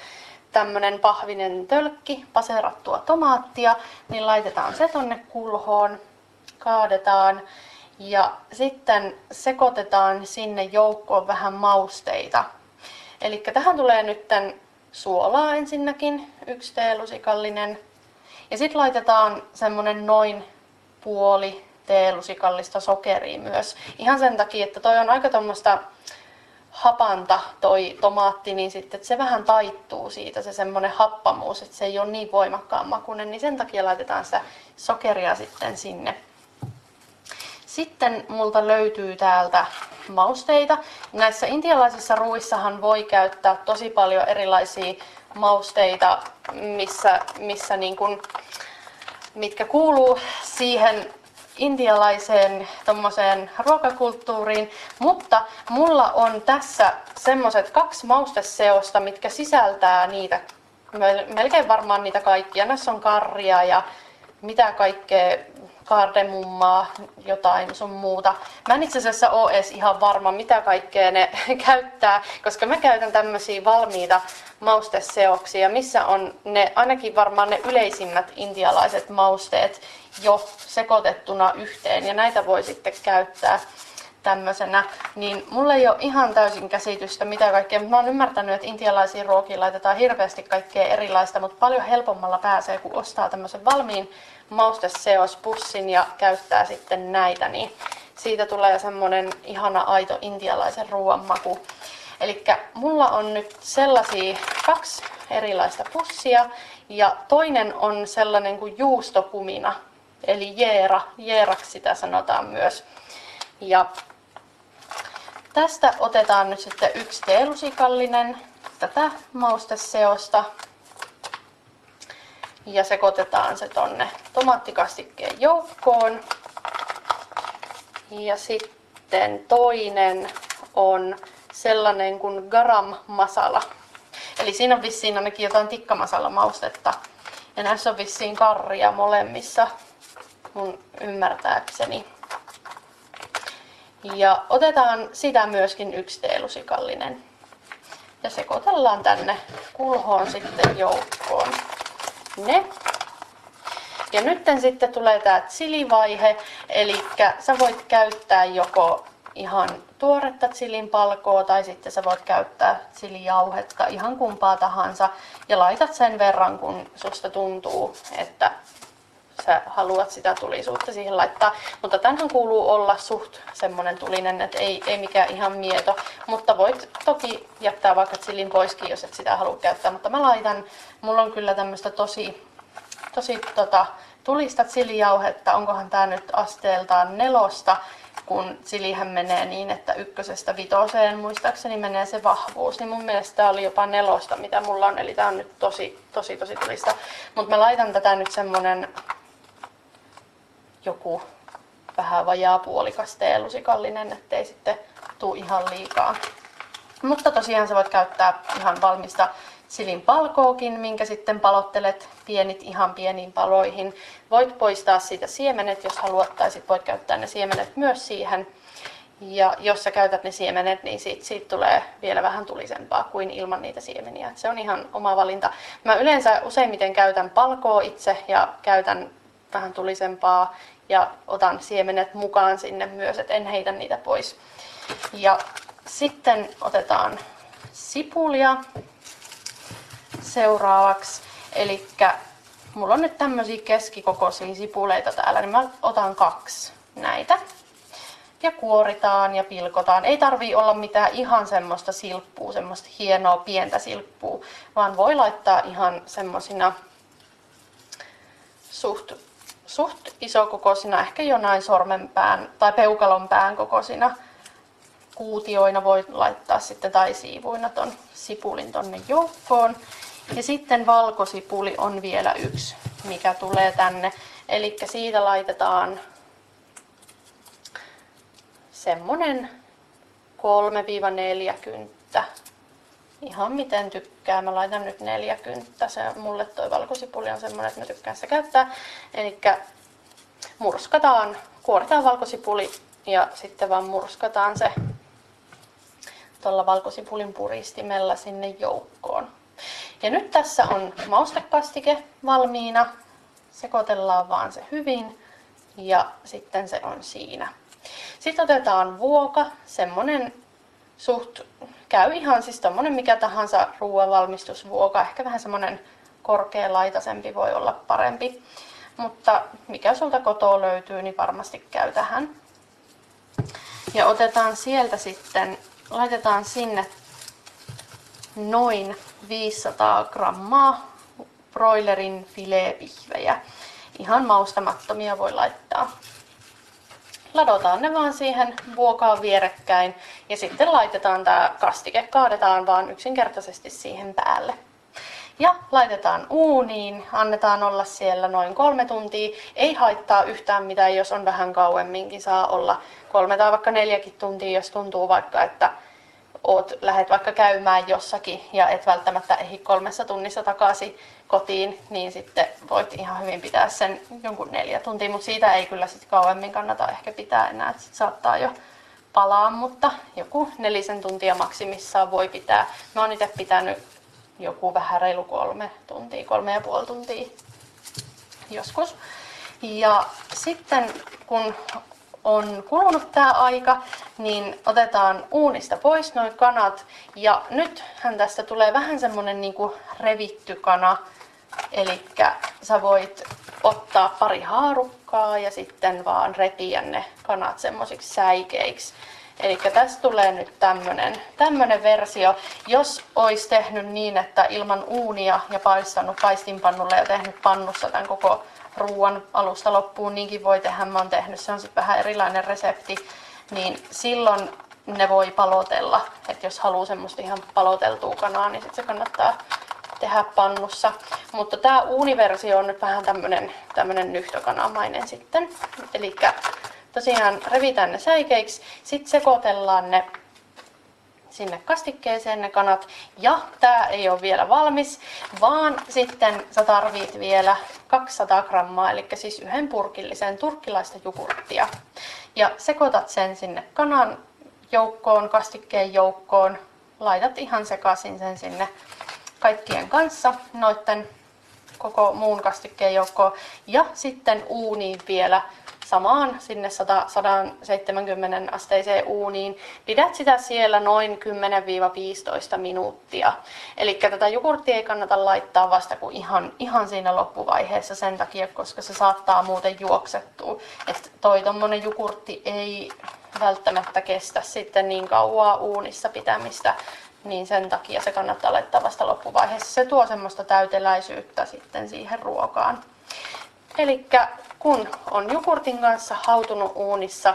H: tämmönen pahvinen tölkki, paserattua tomaattia, niin laitetaan se tonne kulhoon, kaadetaan ja sitten sekoitetaan sinne joukkoon vähän mausteita. Eli tähän tulee nytten suolaa ensinnäkin, yksi teelusikallinen. Ja sitten laitetaan semmonen noin puoli teelusikallista sokeria myös. Ihan sen takia, että toi on aika tuommoista hapanta toi tomaatti, niin sitten se vähän taittuu siitä, se semmoinen happamuus, että se ei ole niin voimakkaan makuinen, niin sen takia laitetaan sitä sokeria sitten sinne. Sitten multa löytyy täältä mausteita. Näissä intialaisissa ruuissahan voi käyttää tosi paljon erilaisia mausteita, missä, missä niin kun, mitkä kuuluu siihen intialaiseen tommoseen ruokakulttuuriin, mutta mulla on tässä semmoset kaksi mausteseosta, mitkä sisältää niitä, melkein varmaan niitä kaikkia. Näissä on karria ja mitä kaikkea kardemummaa, jotain sun muuta. Mä en itse asiassa ole edes ihan varma, mitä kaikkea ne käyttää, koska mä käytän tämmöisiä valmiita mausteseoksia, missä on ne, ainakin varmaan ne yleisimmät intialaiset mausteet jo sekoitettuna yhteen, ja näitä voi sitten käyttää tämmöisenä, niin mulla ei ole ihan täysin käsitystä mitä kaikkea, mutta mä oon ymmärtänyt, että intialaisiin ruokiin laitetaan hirveästi kaikkea erilaista, mutta paljon helpommalla pääsee, kun ostaa tämmöisen valmiin mausteseospussin ja käyttää sitten näitä, niin siitä tulee semmoinen ihana aito intialaisen ruoan maku. Eli mulla on nyt sellaisia kaksi erilaista pussia ja toinen on sellainen kuin juustokumina, eli jeera, jeeraksi sitä sanotaan myös. Ja tästä otetaan nyt sitten yksi teelusikallinen tätä mausteseosta ja sekoitetaan se tonne tomaattikastikkeen joukkoon. Ja sitten toinen on sellainen kuin garam masala. Eli siinä on vissiin ainakin jotain tikkamasala maustetta. Ja näissä on vissiin karria molemmissa mun ymmärtääkseni. Ja otetaan sitä myöskin yksi teelusikallinen. Ja sekoitellaan tänne kulhoon sitten joukkoon ne. Ja nyt sitten tulee tämä chilivaihe, eli sä voit käyttää joko ihan tuoretta chilin palkoa tai sitten sä voit käyttää chilijauhetta, ihan kumpaa tahansa. Ja laitat sen verran, kun susta tuntuu, että sä haluat sitä tulisuutta siihen laittaa. Mutta tänhän kuuluu olla suht semmonen tulinen, että ei, ei mikään ihan mieto. Mutta voit toki jättää vaikka chilin poiskin, jos et sitä halua käyttää. Mutta mä laitan, mulla on kyllä tämmöistä tosi, tosi tota, tulista chilijauhetta. Onkohan tää nyt asteeltaan nelosta kun chilihän menee niin, että ykkösestä vitoseen muistaakseni menee se vahvuus, niin mun mielestä tämä oli jopa nelosta, mitä mulla on, eli tää on nyt tosi, tosi, tosi tulista. Mutta mä laitan tätä nyt semmonen joku vähän vajaa puolikas teelusikallinen, ettei sitten tuu ihan liikaa. Mutta tosiaan sä voit käyttää ihan valmista silin palkookin, minkä sitten palottelet pienit ihan pieniin paloihin. Voit poistaa siitä siemenet, jos haluat, tai sit voit käyttää ne siemenet myös siihen. Ja jos sä käytät ne siemenet, niin siitä, siitä tulee vielä vähän tulisempaa kuin ilman niitä siemeniä. Se on ihan oma valinta. Mä yleensä useimmiten käytän palkoa itse ja käytän vähän tulisempaa ja otan siemenet mukaan sinne myös, että en heitä niitä pois. Ja sitten otetaan sipulia seuraavaksi. Eli mulla on nyt tämmöisiä keskikokoisia sipuleita täällä, niin mä otan kaksi näitä. Ja kuoritaan ja pilkotaan. Ei tarvii olla mitään ihan semmoista silppua, semmoista hienoa pientä silppua, vaan voi laittaa ihan semmosina suht suht isokokoisina, ehkä jonain sormenpään tai peukalon pään kokoisina kuutioina voi laittaa sitten tai siivuina ton sipulin tonne joukkoon. Ja sitten valkosipuli on vielä yksi, mikä tulee tänne. Eli siitä laitetaan semmonen 3-40 ihan miten tykkää. Mä laitan nyt 40. Se, mulle toi valkosipuli on semmonen, että mä tykkään sitä käyttää. Eli murskataan, kuoritaan valkosipuli ja sitten vaan murskataan se tuolla valkosipulin puristimella sinne joukkoon. Ja nyt tässä on maustekastike valmiina. Sekoitellaan vaan se hyvin ja sitten se on siinä. Sitten otetaan vuoka, semmonen suht käy ihan siis tommonen mikä tahansa ruoanvalmistusvuoka, ehkä vähän semmonen korkealaitaisempi voi olla parempi. mutta mikä sulta kotoa löytyy, niin varmasti käy tähän. Ja otetaan sieltä sitten, laitetaan sinne noin 500 grammaa broilerin filepihvejä. Ihan maustamattomia voi laittaa. Ladotaan ne vaan siihen vuokaan vierekkäin ja sitten laitetaan tämä kastike, kaadetaan vaan yksinkertaisesti siihen päälle. Ja laitetaan uuniin, annetaan olla siellä noin kolme tuntia. Ei haittaa yhtään mitään, jos on vähän kauemminkin, saa olla kolme tai vaikka neljäkin tuntia, jos tuntuu vaikka, että oot, lähet vaikka käymään jossakin ja et välttämättä ehdi kolmessa tunnissa takaisin kotiin, niin sitten voit ihan hyvin pitää sen jonkun neljä tuntia, mutta siitä ei kyllä sitten kauemmin kannata ehkä pitää enää, että saattaa jo palaa, mutta joku nelisen tuntia maksimissaan voi pitää. Mä oon itse pitänyt joku vähän reilu kolme tuntia, kolme ja puoli tuntia joskus. Ja sitten kun on kulunut tämä aika, niin otetaan uunista pois noin kanat. Ja nythän tästä tulee vähän semmonen niinku revitty kana. Eli sä voit ottaa pari haarukkaa ja sitten vaan repiä ne kanat semmosiksi säikeiksi. Eli tästä tulee nyt tämmönen, tämmönen versio. Jos olisi tehnyt niin, että ilman uunia ja paistanut paistinpannulle ja tehnyt pannussa tämän koko ruoan alusta loppuun, niinkin voi tehdä. Mä oon tehnyt, se on sitten vähän erilainen resepti. Niin silloin ne voi palotella. Että jos haluaa semmoista ihan paloteltua kanaa, niin sit se kannattaa tehdä pannussa. Mutta tämä uuniversio on nyt vähän tämmönen, tämmönen nyhtökanamainen sitten. Eli tosiaan revitään ne säikeiksi, sitten sekoitellaan ne sinne kastikkeeseen ne kanat. Ja tämä ei ole vielä valmis, vaan sitten sä tarvit vielä 200 grammaa, eli siis yhden purkillisen turkkilaista jogurttia. Ja sekoitat sen sinne kanan joukkoon, kastikkeen joukkoon. Laitat ihan sekaisin sen sinne kaikkien kanssa noitten koko muun kastikkeen joukkoon. Ja sitten uuniin vielä samaan sinne 100, 170 asteiseen uuniin. Pidät sitä siellä noin 10-15 minuuttia. Eli tätä jogurttia ei kannata laittaa vasta kuin ihan, ihan siinä loppuvaiheessa sen takia, koska se saattaa muuten juoksettua. Että toi tommonen jogurtti ei välttämättä kestä sitten niin kauaa uunissa pitämistä, niin sen takia se kannattaa laittaa vasta loppuvaiheessa. Se tuo semmoista täyteläisyyttä sitten siihen ruokaan. Eli kun on jogurtin kanssa hautunut uunissa,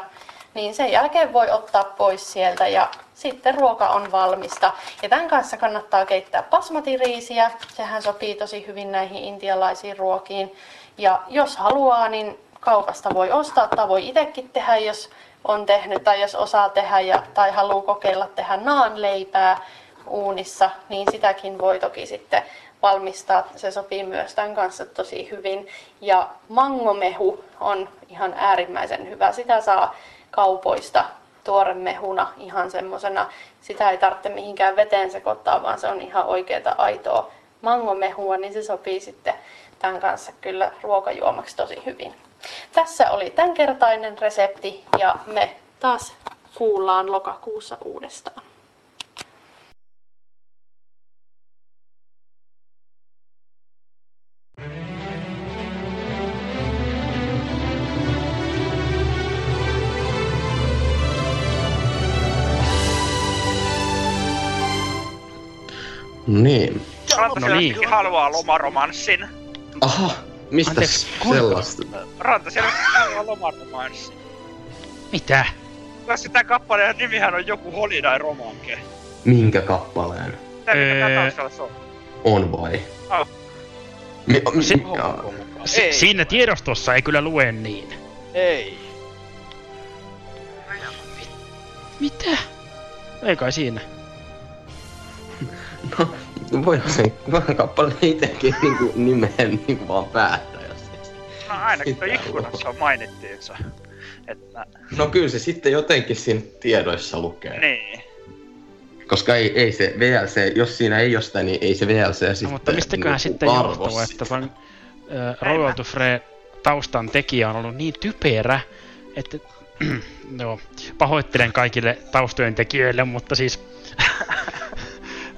H: niin sen jälkeen voi ottaa pois sieltä ja sitten ruoka on valmista. Ja tämän kanssa kannattaa keittää basmatiriisiä. Sehän sopii tosi hyvin näihin intialaisiin ruokiin. Ja jos haluaa, niin kaupasta voi ostaa tai voi itsekin tehdä, jos on tehnyt tai jos osaa tehdä ja, tai haluaa kokeilla tehdä naanleipää uunissa, niin sitäkin voi toki sitten valmistaa. Se sopii myös tämän kanssa tosi hyvin. Ja mangomehu on ihan äärimmäisen hyvä. Sitä saa kaupoista tuoremehuna ihan semmosena. Sitä ei tarvitse mihinkään veteen sekoittaa, vaan se on ihan oikeata aitoa mangomehua, niin se sopii sitten tämän kanssa kyllä ruokajuomaksi tosi hyvin. Tässä oli tämänkertainen resepti ja me taas kuullaan lokakuussa uudestaan.
C: Niin.
B: Rantasella no niin. haluaa lomaromanssin.
C: Aha, mistä Anteeksi, sellaista?
B: Rantasella haluaa lomaromanssin.
A: Mitä?
B: Koska tämä kappaleen nimihän on joku Holiday Romanke.
C: Minkä kappaleen?
B: Öö... on?
C: On vai?
B: Oh.
C: Mi- mi-
A: siinä tiedostossa ei kyllä lue niin.
D: Ei.
A: Mitä? Ei kai siinä.
C: No, voihan se voihan kappale itsekin niinku nimeen niinku vaan päättää, jos
B: No ainakin tuo ikkunassa on mainittiinsa. Että...
C: No kyllä se sitten jotenkin siinä tiedoissa lukee.
B: Niin.
C: Koska ei, ei se VLC, jos siinä ei ole sitä, niin ei se VLC no, sitten
A: Mutta mistäköhän niinku sitten johtuu, että ton uh, Royal to Free taustan tekijä on ollut niin typerä, että no, pahoittelen kaikille taustojen tekijöille, mutta siis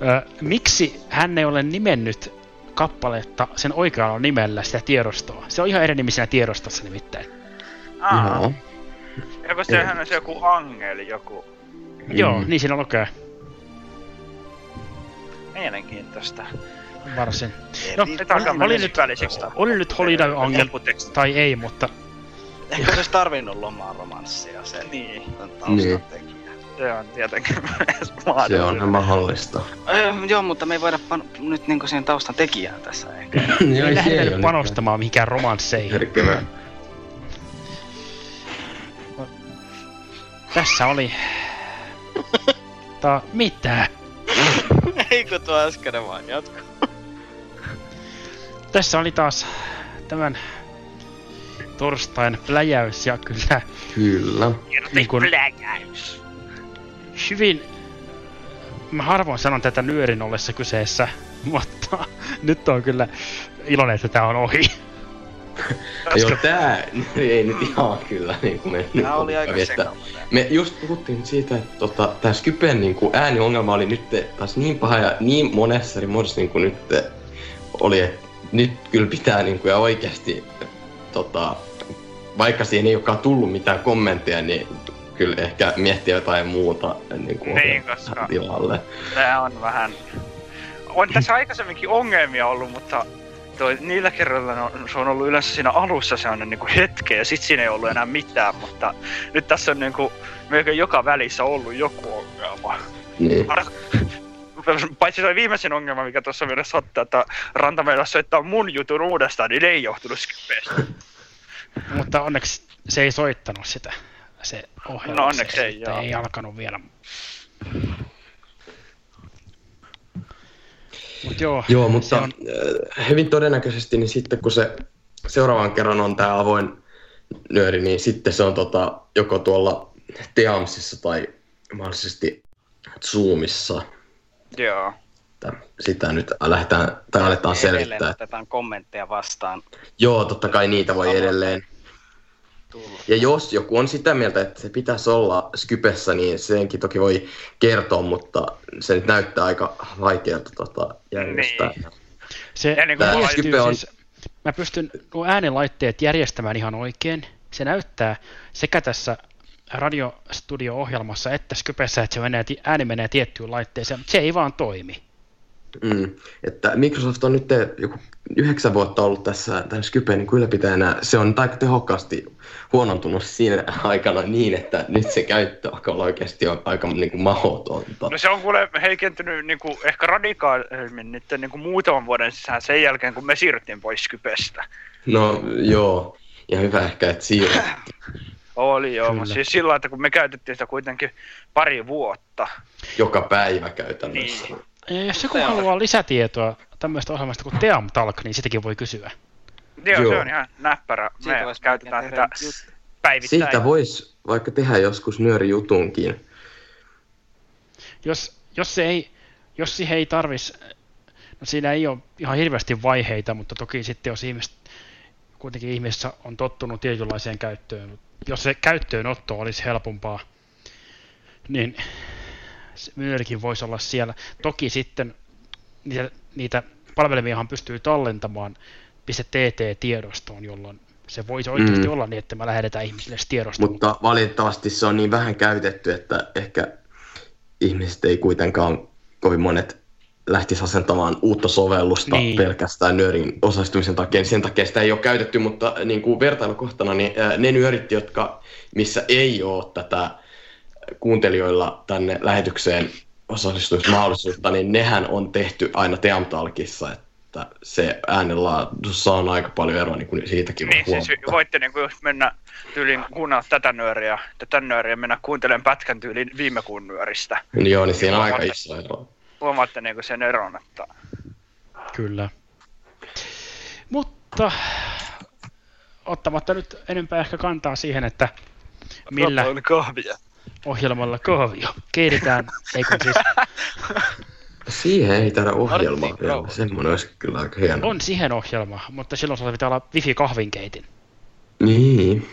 A: Ö, miksi hän ei ole nimennyt kappaletta sen oikealla nimellä sitä tiedostoa. Se on ihan eri nimi siinä tiedostossa nimittäin.
B: Aa. Joo. Joko sehän on se joku angeli, joku...
A: Joo, mm. niin siinä lukee.
B: Mielenkiintoista.
A: Varsin. No, oli, oli, nyt, oli nyt Holiday Angel tai ei, mutta...
D: Ehkä olisi tarvinnut lomaa romanssia se
B: niin.
D: taustatekijä. Niin.
B: Se on tietenkin
C: Se on mahdollista.
D: Öö, joo, mutta me ei voida pan- nyt niinku siihen taustan tekijään tässä ehkä.
A: ei lähdetä nyt panostamaan mihinkään romansseihin.
C: Herkkevää.
A: Tässä oli... Ta... Mitä?
D: Eikö tuo äskeinen vaan jatku?
A: Tässä oli taas tämän torstain pläjäys ja kyllä...
C: Kyllä.
B: Niin kun, pläjäys.
A: Hyvin... Mä harvoin sanon tätä nyörin ollessa kyseessä, mutta nyt on kyllä iloinen, että tää on ohi.
C: Joo, tää ei nyt ihan kyllä niin kuin me
D: Tää oli aika että
C: Me just puhuttiin siitä, että tota, tää Skypen niin kuin ääniongelma oli nyt taas niin paha ja niin monessa eri muodossa niin kuin nyt oli, että nyt kyllä pitää niin kuin, ja oikeasti tota, vaikka siihen ei olekaan tullut mitään kommentteja, niin kyllä ehkä miettiä jotain muuta niin kuin
B: niin, koska
C: tilalle.
B: Tää on vähän... On tässä aikaisemminkin ongelmia ollut, mutta toi, niillä kerroilla no, se on ollut yleensä siinä alussa se on niinku hetke ja sit siinä ei ollut enää mitään, mutta nyt tässä on niinku melkein joka välissä ollut joku ongelma.
C: Niin.
B: Paitsi se viimeisin ongelma, mikä tuossa vielä ottaa, että Rantameilla soittaa mun jutun uudestaan, niin ei johtunut Skypeestä.
A: mutta onneksi se ei soittanut sitä, se ohjelma.
B: No onneksi ei, joo.
A: ei alkanut vielä. Mut joo,
C: joo, mutta on... Äh, hyvin todennäköisesti niin sitten kun se seuraavan kerran on tämä avoin nyöri, niin sitten se on tota, joko tuolla Teamsissa tai mahdollisesti Zoomissa.
B: Joo.
C: Sitä nyt lähdetään, tai aletaan selvittää.
D: otetaan kommentteja vastaan.
C: Joo, totta kai niitä voi edelleen. Tullut. Ja jos joku on sitä mieltä, että se pitäisi olla Skypessä, niin senkin toki voi kertoa, mutta se nyt näyttää aika vaikealta tota, järjestää. Niin.
A: Se, ja niin kuin Skype on... siis, mä pystyn nuo äänilaitteet järjestämään ihan oikein. Se näyttää sekä tässä radiostudio-ohjelmassa että Skypessä, että se menee, ääni menee tiettyyn laitteeseen, mutta se ei vaan toimi.
C: Mm. Että Microsoft on nyt joku yhdeksän vuotta ollut tässä tämän Skypen niin ylläpitäjänä. Se on aika tehokkaasti huonontunut siinä aikana niin, että nyt se käyttö alkaa olla oikeasti on aika niin kuin mahdotonta.
B: No se on kuule heikentynyt niin kuin, ehkä radikaalimmin nyt niin kuin muutaman vuoden sisään sen jälkeen, kun me siirryttiin pois Skypestä.
C: No joo, ja hyvä ehkä, että siirryttiin.
B: Oli joo, mutta siis sillä että kun me käytettiin sitä kuitenkin pari vuotta.
C: Joka päivä käytännössä.
A: Niin. Jos joku haluaa lisätietoa tämmöistä ohjelmasta kuin Team Talk, niin sitäkin voi kysyä.
B: Joo, Joo. se on ihan näppärä. Me käytetään sitä päivittäin.
C: Siitä voisi vaikka tehdä joskus jutunkin.
A: Jos, jos, se ei, jos siihen ei tarvis, no siinä ei ole ihan hirveästi vaiheita, mutta toki sitten jos ihmiset, kuitenkin ihmisessä on tottunut tietynlaiseen käyttöön, jos se käyttöönotto olisi helpompaa, niin myöskin voisi olla siellä. Toki sitten niitä, niitä palvelemiahan pystyy tallentamaan .tt-tiedostoon, jolloin se voisi oikeasti mm. olla niin, että me lähetetään ihmisille tiedostoa.
C: Mutta valitettavasti se on niin vähän käytetty, että ehkä ihmiset ei kuitenkaan kovin monet lähtisi asentamaan uutta sovellusta niin. pelkästään nyörin osastumisen takia, niin sen takia sitä ei ole käytetty, mutta niin kuin vertailukohtana, niin ne nyörit, jotka, missä ei ole tätä kuuntelijoilla tänne lähetykseen osallistumismahdollisuutta, niin nehän on tehty aina Teamtalkissa, että se äänenlaadussa on aika paljon eroa niin kuin siitäkin
B: niin, siis voitte niin kuin just mennä tyyliin kuunnella tätä nyöriä, tätä nyöriä mennä kuuntelemaan pätkän tyyliin viime kuun nyöristä.
C: Niin joo, niin siinä on aika iso ero.
B: Huomaatte niin kuin sen eron, että...
A: Kyllä. Mutta ottamatta nyt enempää ehkä kantaa siihen, että millä
B: kahvia.
A: Ohjelmalla kahvia keidetään, ei kun siis
C: Siihen ei tätä ohjelmaa vielä. Semmoinen olisi kyllä aika hieno.
A: On siihen ohjelma, mutta silloin sulla pitää olla wifi kahvinkeitin.
C: Niin.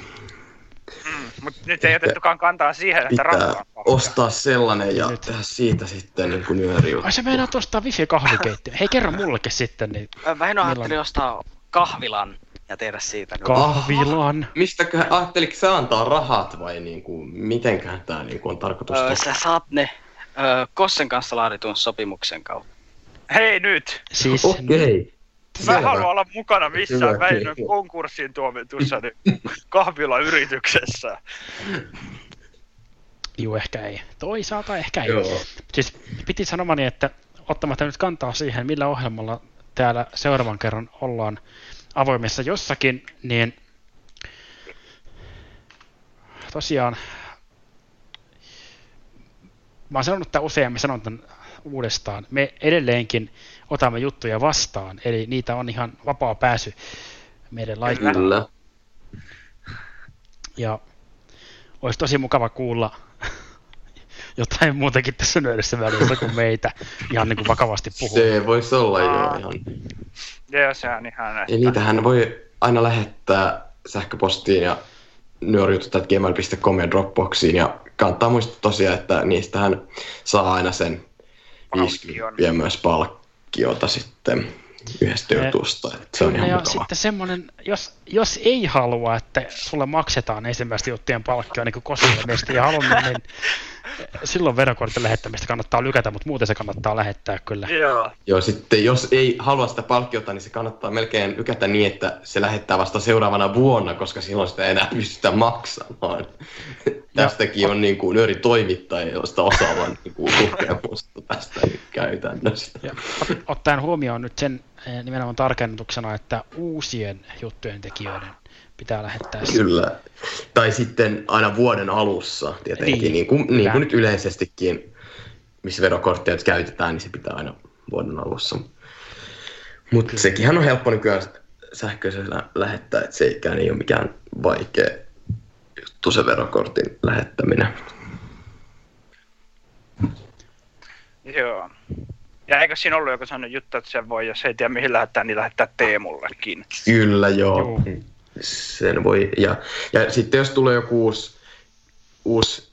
B: Mutta nyt ei otettukaan kantaa siihen, että
C: Pitää ostaa sellainen ja nyt. tehdä siitä sitten niin kuin
A: Ai se meinaa ostaa wifi kahvikeittiö. Hei kerro mullekin sitten. Niin
D: Mä en ajattelin ostaa kahvilan ja tehdä siitä.
A: Kahvilan.
C: Mistäköhän, ajatteliko sä antaa rahat vai niin kuin, mitenköhän tämä niin on tarkoitus öö,
D: Sä saat ne öö, Kossen kanssa laaditun sopimuksen kautta.
B: Hei nyt!
C: Siis... Okei. Okay.
B: Mä haluan olla mukana missään Väinön konkurssiin tuomitussa niin kahvilayrityksessä.
A: Juu, ehkä ei. Toisaalta ehkä ei. Joo. Siis piti sanomani, että ottamatta nyt kantaa siihen, millä ohjelmalla täällä seuraavan kerran ollaan avoimessa jossakin, niin tosiaan mä oon sanonut tämän usein, mä sanon tämän uudestaan. Me edelleenkin otamme juttuja vastaan, eli niitä on ihan vapaa pääsy meidän laittaa. Kyllä. Ja olisi tosi mukava kuulla jotain muutakin tässä nöydessä välissä kuin meitä ihan niin kuin vakavasti puhua.
C: Se voisi olla jo ihan.
B: Joo, se on ihan
C: Ja niitähän voi aina lähettää sähköpostiin ja nyörjutut.gmail.com ja Dropboxiin ja kannattaa muistaa tosiaan, että niistähän saa aina sen 50 myös palkkiota sitten yhdestä jutusta. Että se on ihan
A: ja mukava. sitten semmoinen, jos, jos ei halua, että sulle maksetaan ensimmäistä juttujen palkkioa niin kuin kosmille ja halunnut, niin silloin verokortin lähettämistä kannattaa lykätä, mutta muuten se kannattaa lähettää kyllä.
B: Joo.
C: Joo, sitten jos ei halua sitä palkkiota, niin se kannattaa melkein lykätä niin, että se lähettää vasta seuraavana vuonna, koska silloin sitä ei enää pystytä maksamaan. Tästäkin on niin kuin nööri toimittaja, josta osaavan niin kuin kokemusta tästä käytännöstä. Ja
A: ottaen huomioon nyt sen eh, nimenomaan tarkennutuksena, että uusien juttujen tekijöiden pitää lähettää.
C: Kyllä. Tai sitten aina vuoden alussa tietenkin, niin, niin, kuin, niin kuin nyt yleisestikin, missä verokorttia käytetään, niin se pitää aina vuoden alussa. Mutta sekin on helppo nykyään sähköisellä lähettää, että se ikään ei ole mikään vaikea juttu se verokortin lähettäminen.
B: Joo. Ja eikö siinä ollut joku sellainen juttu, että se voi, jos ei tiedä mihin lähettää, niin lähettää Teemullekin?
C: Kyllä, joo. joo sen voi, ja, ja sitten jos tulee joku uusi, uusi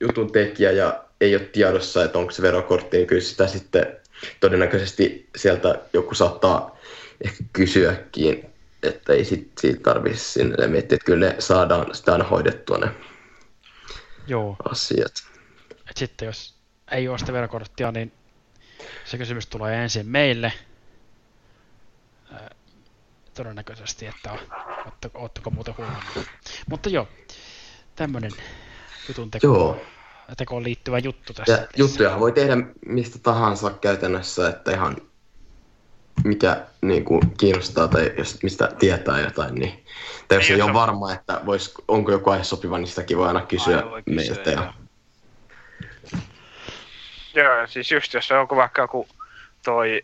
C: jutun tekijä ja ei ole tiedossa, että onko se verokortti, niin kyllä sitä sitten todennäköisesti sieltä joku saattaa ehkä kysyäkin, että ei sit, siitä tarvitse sinne miettiä, että kyllä ne saadaan sitä aina hoidettua ne Joo. asiat.
A: Et sitten jos ei ole sitä verokorttia, niin se kysymys tulee ensin meille, todennäköisesti, että ootteko, ootteko muuten huomannut. Mutta joo, tämmöinen jutun teko, joo. tekoon liittyvä juttu tässä. Ja
C: juttuja voi tehdä mistä tahansa käytännössä, että ihan mikä niin kuin, kiinnostaa tai jos, mistä tietää jotain, niin tai jos ei, ei ole varma, että vois, onko joku aihe sopiva, niin sitäkin voi aina kysyä, aina voi kysyä meiltä. Ja...
B: Joo, siis just jos on vaikka joku toi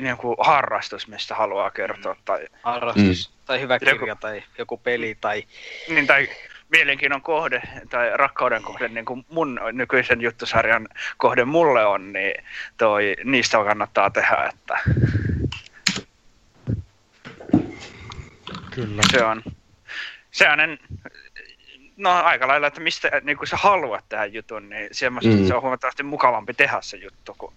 B: niin kuin harrastus, mistä haluaa kertoa. Mm. Tai,
D: harrastus, mm. tai hyvä kirja, joku, tai joku peli, tai...
B: Niin, tai mielenkiinnon kohde, tai rakkauden kohde, niin kuin mun nykyisen juttusarjan kohde mulle on, niin toi, niistä kannattaa tehdä, että...
A: Kyllä.
B: Se on sellainen, no aika lailla, että mistä niin kuin sä haluat tehdä jutun, niin mm. se on huomattavasti mukavampi tehdä se juttu, kuin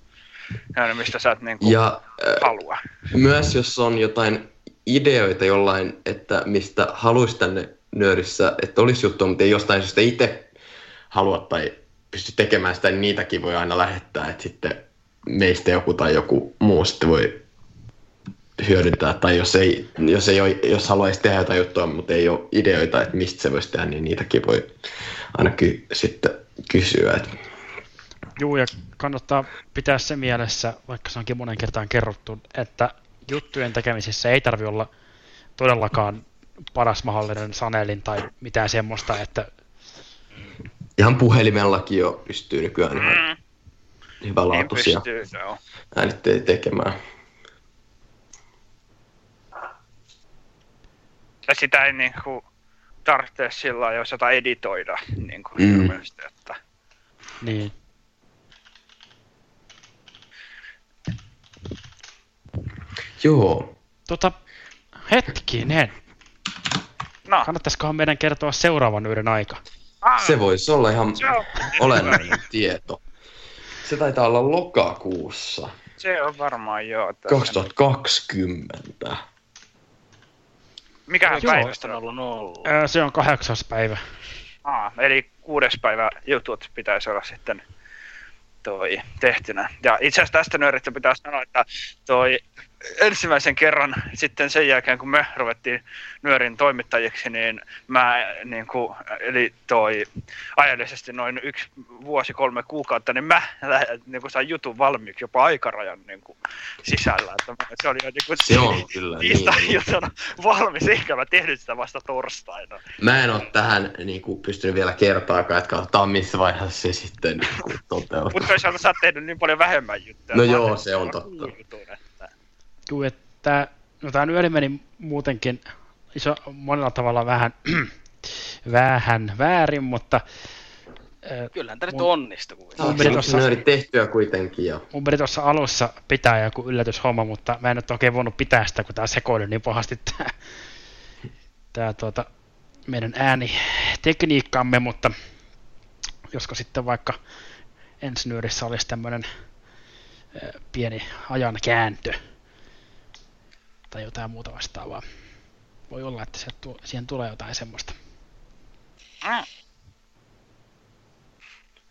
B: ja mistä sä et niin kuin ja, halua.
C: Myös jos on jotain ideoita jollain, että mistä haluaisi tänne nöörissä, että olisi juttu, mutta ei jostain syystä itse halua tai pysty tekemään sitä, niin niitäkin voi aina lähettää, että sitten meistä joku tai joku muu sitten voi hyödyntää, tai jos, ei, jos, ei ole, jos haluaisi tehdä jotain juttua, mutta ei ole ideoita, että mistä se voisi tehdä, niin niitäkin voi ainakin sitten kysyä. Että
A: Juu, ja kannattaa pitää se mielessä, vaikka se onkin monen kertaan kerrottu, että juttujen tekemisessä ei tarvi olla todellakaan paras mahdollinen sanelin tai mitään semmoista, että...
C: Ihan puhelimellakin jo pystyy nykyään ihan mm. hyvälaatuisia äänitteitä tekemään.
B: Ja sitä ei niin kuin, tarvitse sillä jos jotain editoida niin kuin mm. että...
A: Niin.
C: Joo.
A: Tota, hetkinen. No. Kannattaisikohan meidän kertoa seuraavan yhden aika?
C: Ah, se voisi olla ihan olennainen tieto. Se taitaa olla lokakuussa.
B: Se on varmaan joo.
C: 2020.
B: Mikähän päivästä on ollut ollut?
A: Se on kahdeksas päivä.
B: Ah, eli kuudes päivä jutut pitäisi olla sitten toi tehtynä. Ja itse asiassa tästä nööristä pitää sanoa, että toi ensimmäisen kerran sitten sen jälkeen, kun me ruvettiin nyörin toimittajiksi, niin mä niin kuin, eli toi ajallisesti noin yksi vuosi, kolme kuukautta, niin mä niin kuin sain jutun valmiiksi jopa aikarajan niin kuin, sisällä. Että se oli jo niin kuin,
C: se on kyllä
B: niin. jutuna valmis, eikä mä tehnyt sitä vasta torstaina.
C: Mä en ole tähän niin kuin, pystynyt vielä kertaakaan, että katsotaan missä vaiheessa se sitten niin toteutuu.
B: Mutta toisaalta sä oot tehnyt niin paljon vähemmän juttuja.
C: No joo, se on totta. Jutun,
A: tuntuu, että no tämä nyöri meni muutenkin iso, monella tavalla vähän, vähän väärin, mutta
D: Kyllähän tämä nyt onnistui.
C: Mun piti tuossa, tehtyä kuitenkin jo.
A: Mun piti tuossa alussa pitää joku yllätyshomma, mutta mä en nyt oikein voinut pitää sitä, kun tää sekoili niin pahasti tää, tää tuota, meidän äänitekniikkamme, mutta josko sitten vaikka ensi nyörissä olisi tämmöinen pieni ajan kääntö, tai jotain muuta vastaavaa. Voi olla, että siihen tulee jotain semmoista.
B: Mm.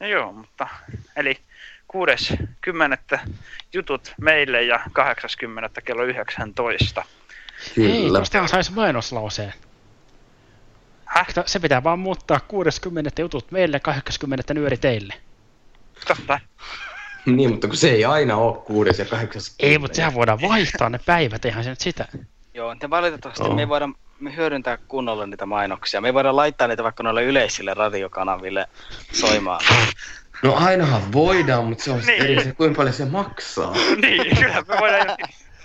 B: No joo, mutta eli 6.10. jutut meille ja 80. kello 19.
A: Kyllä. Hei, tuosta saisi mainoslauseen. Häh? Se pitää vaan muuttaa 60. jutut meille, 80. nyöri teille.
B: Totta.
C: Niin, mutta kun se ei aina ole kuudes ja kahdeksas.
A: Ei, mutta sehän voidaan vaihtaa ne päivät, eihän se nyt sitä.
D: Joo, te valitettavasti oh. me ei voida me hyödyntää kunnolla niitä mainoksia. Me ei voida laittaa niitä vaikka noille yleisille radiokanaville soimaan.
C: No ainahan voidaan, mutta se on niin. eri se, kuinka paljon se maksaa.
B: niin, kyllä me voidaan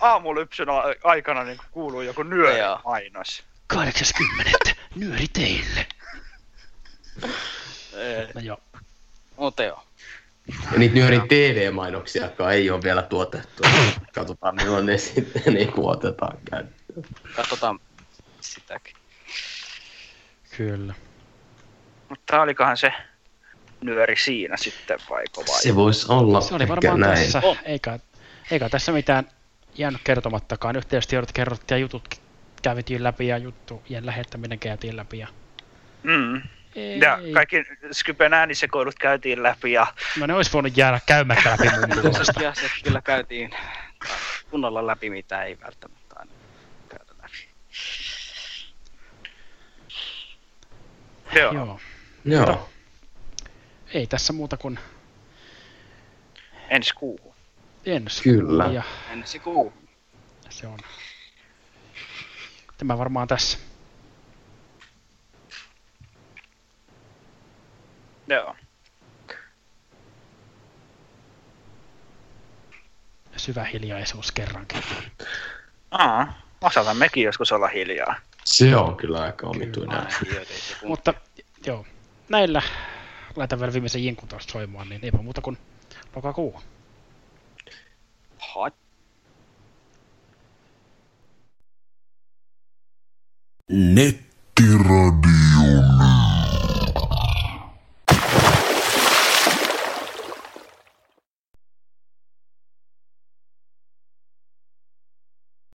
B: aamulypsyn aikana niin kuuluu joku nyöri-mainos.
A: 80. Nyöri teille.
D: no joo. Mutta joo.
C: Ja niitä Nyörin TV-mainoksiakaan ei ole vielä tuotettu. Katsotaan milloin ne sitten niin otetaan käyttöön.
D: Katsotaan sitäkin.
A: Kyllä.
B: Mutta olikohan se nyöri siinä sitten vai vai?
C: Se voisi olla
A: Se oli varmaan näin. tässä. Oh. Eikä, eikä tässä mitään jäänyt kertomattakaan. Yhteystiedot kerrottiin ja jutut kävitiin läpi ja juttujen lähettäminen käytiin läpi. Ja...
B: Mm. Ei. Ja kaikki Skypen äänisekoilut käytiin läpi. Ja...
A: No ne olisi voinut jäädä käymättä läpi mun
D: mielestä. asiat kyllä käytiin kunnolla läpi, mitä ei välttämättä aina käydä läpi.
B: Joo.
A: Joo.
C: Joo.
A: ei tässä muuta kuin...
B: Ensi kuu.
A: Ensi
C: Kyllä.
A: Ja...
D: Ensi kuu.
A: Se on. Tämä varmaan tässä.
B: Joo.
A: Syvä hiljaisuus kerrankin.
B: Aa, osataan mekin joskus olla hiljaa.
C: Se on kyllä aika omituinen.
A: Mutta joo, näillä laitan vielä viimeisen jinkun tuosta soimaan, niin eipä muuta kuin lokakuu.
D: Hot.
I: Nettiradio.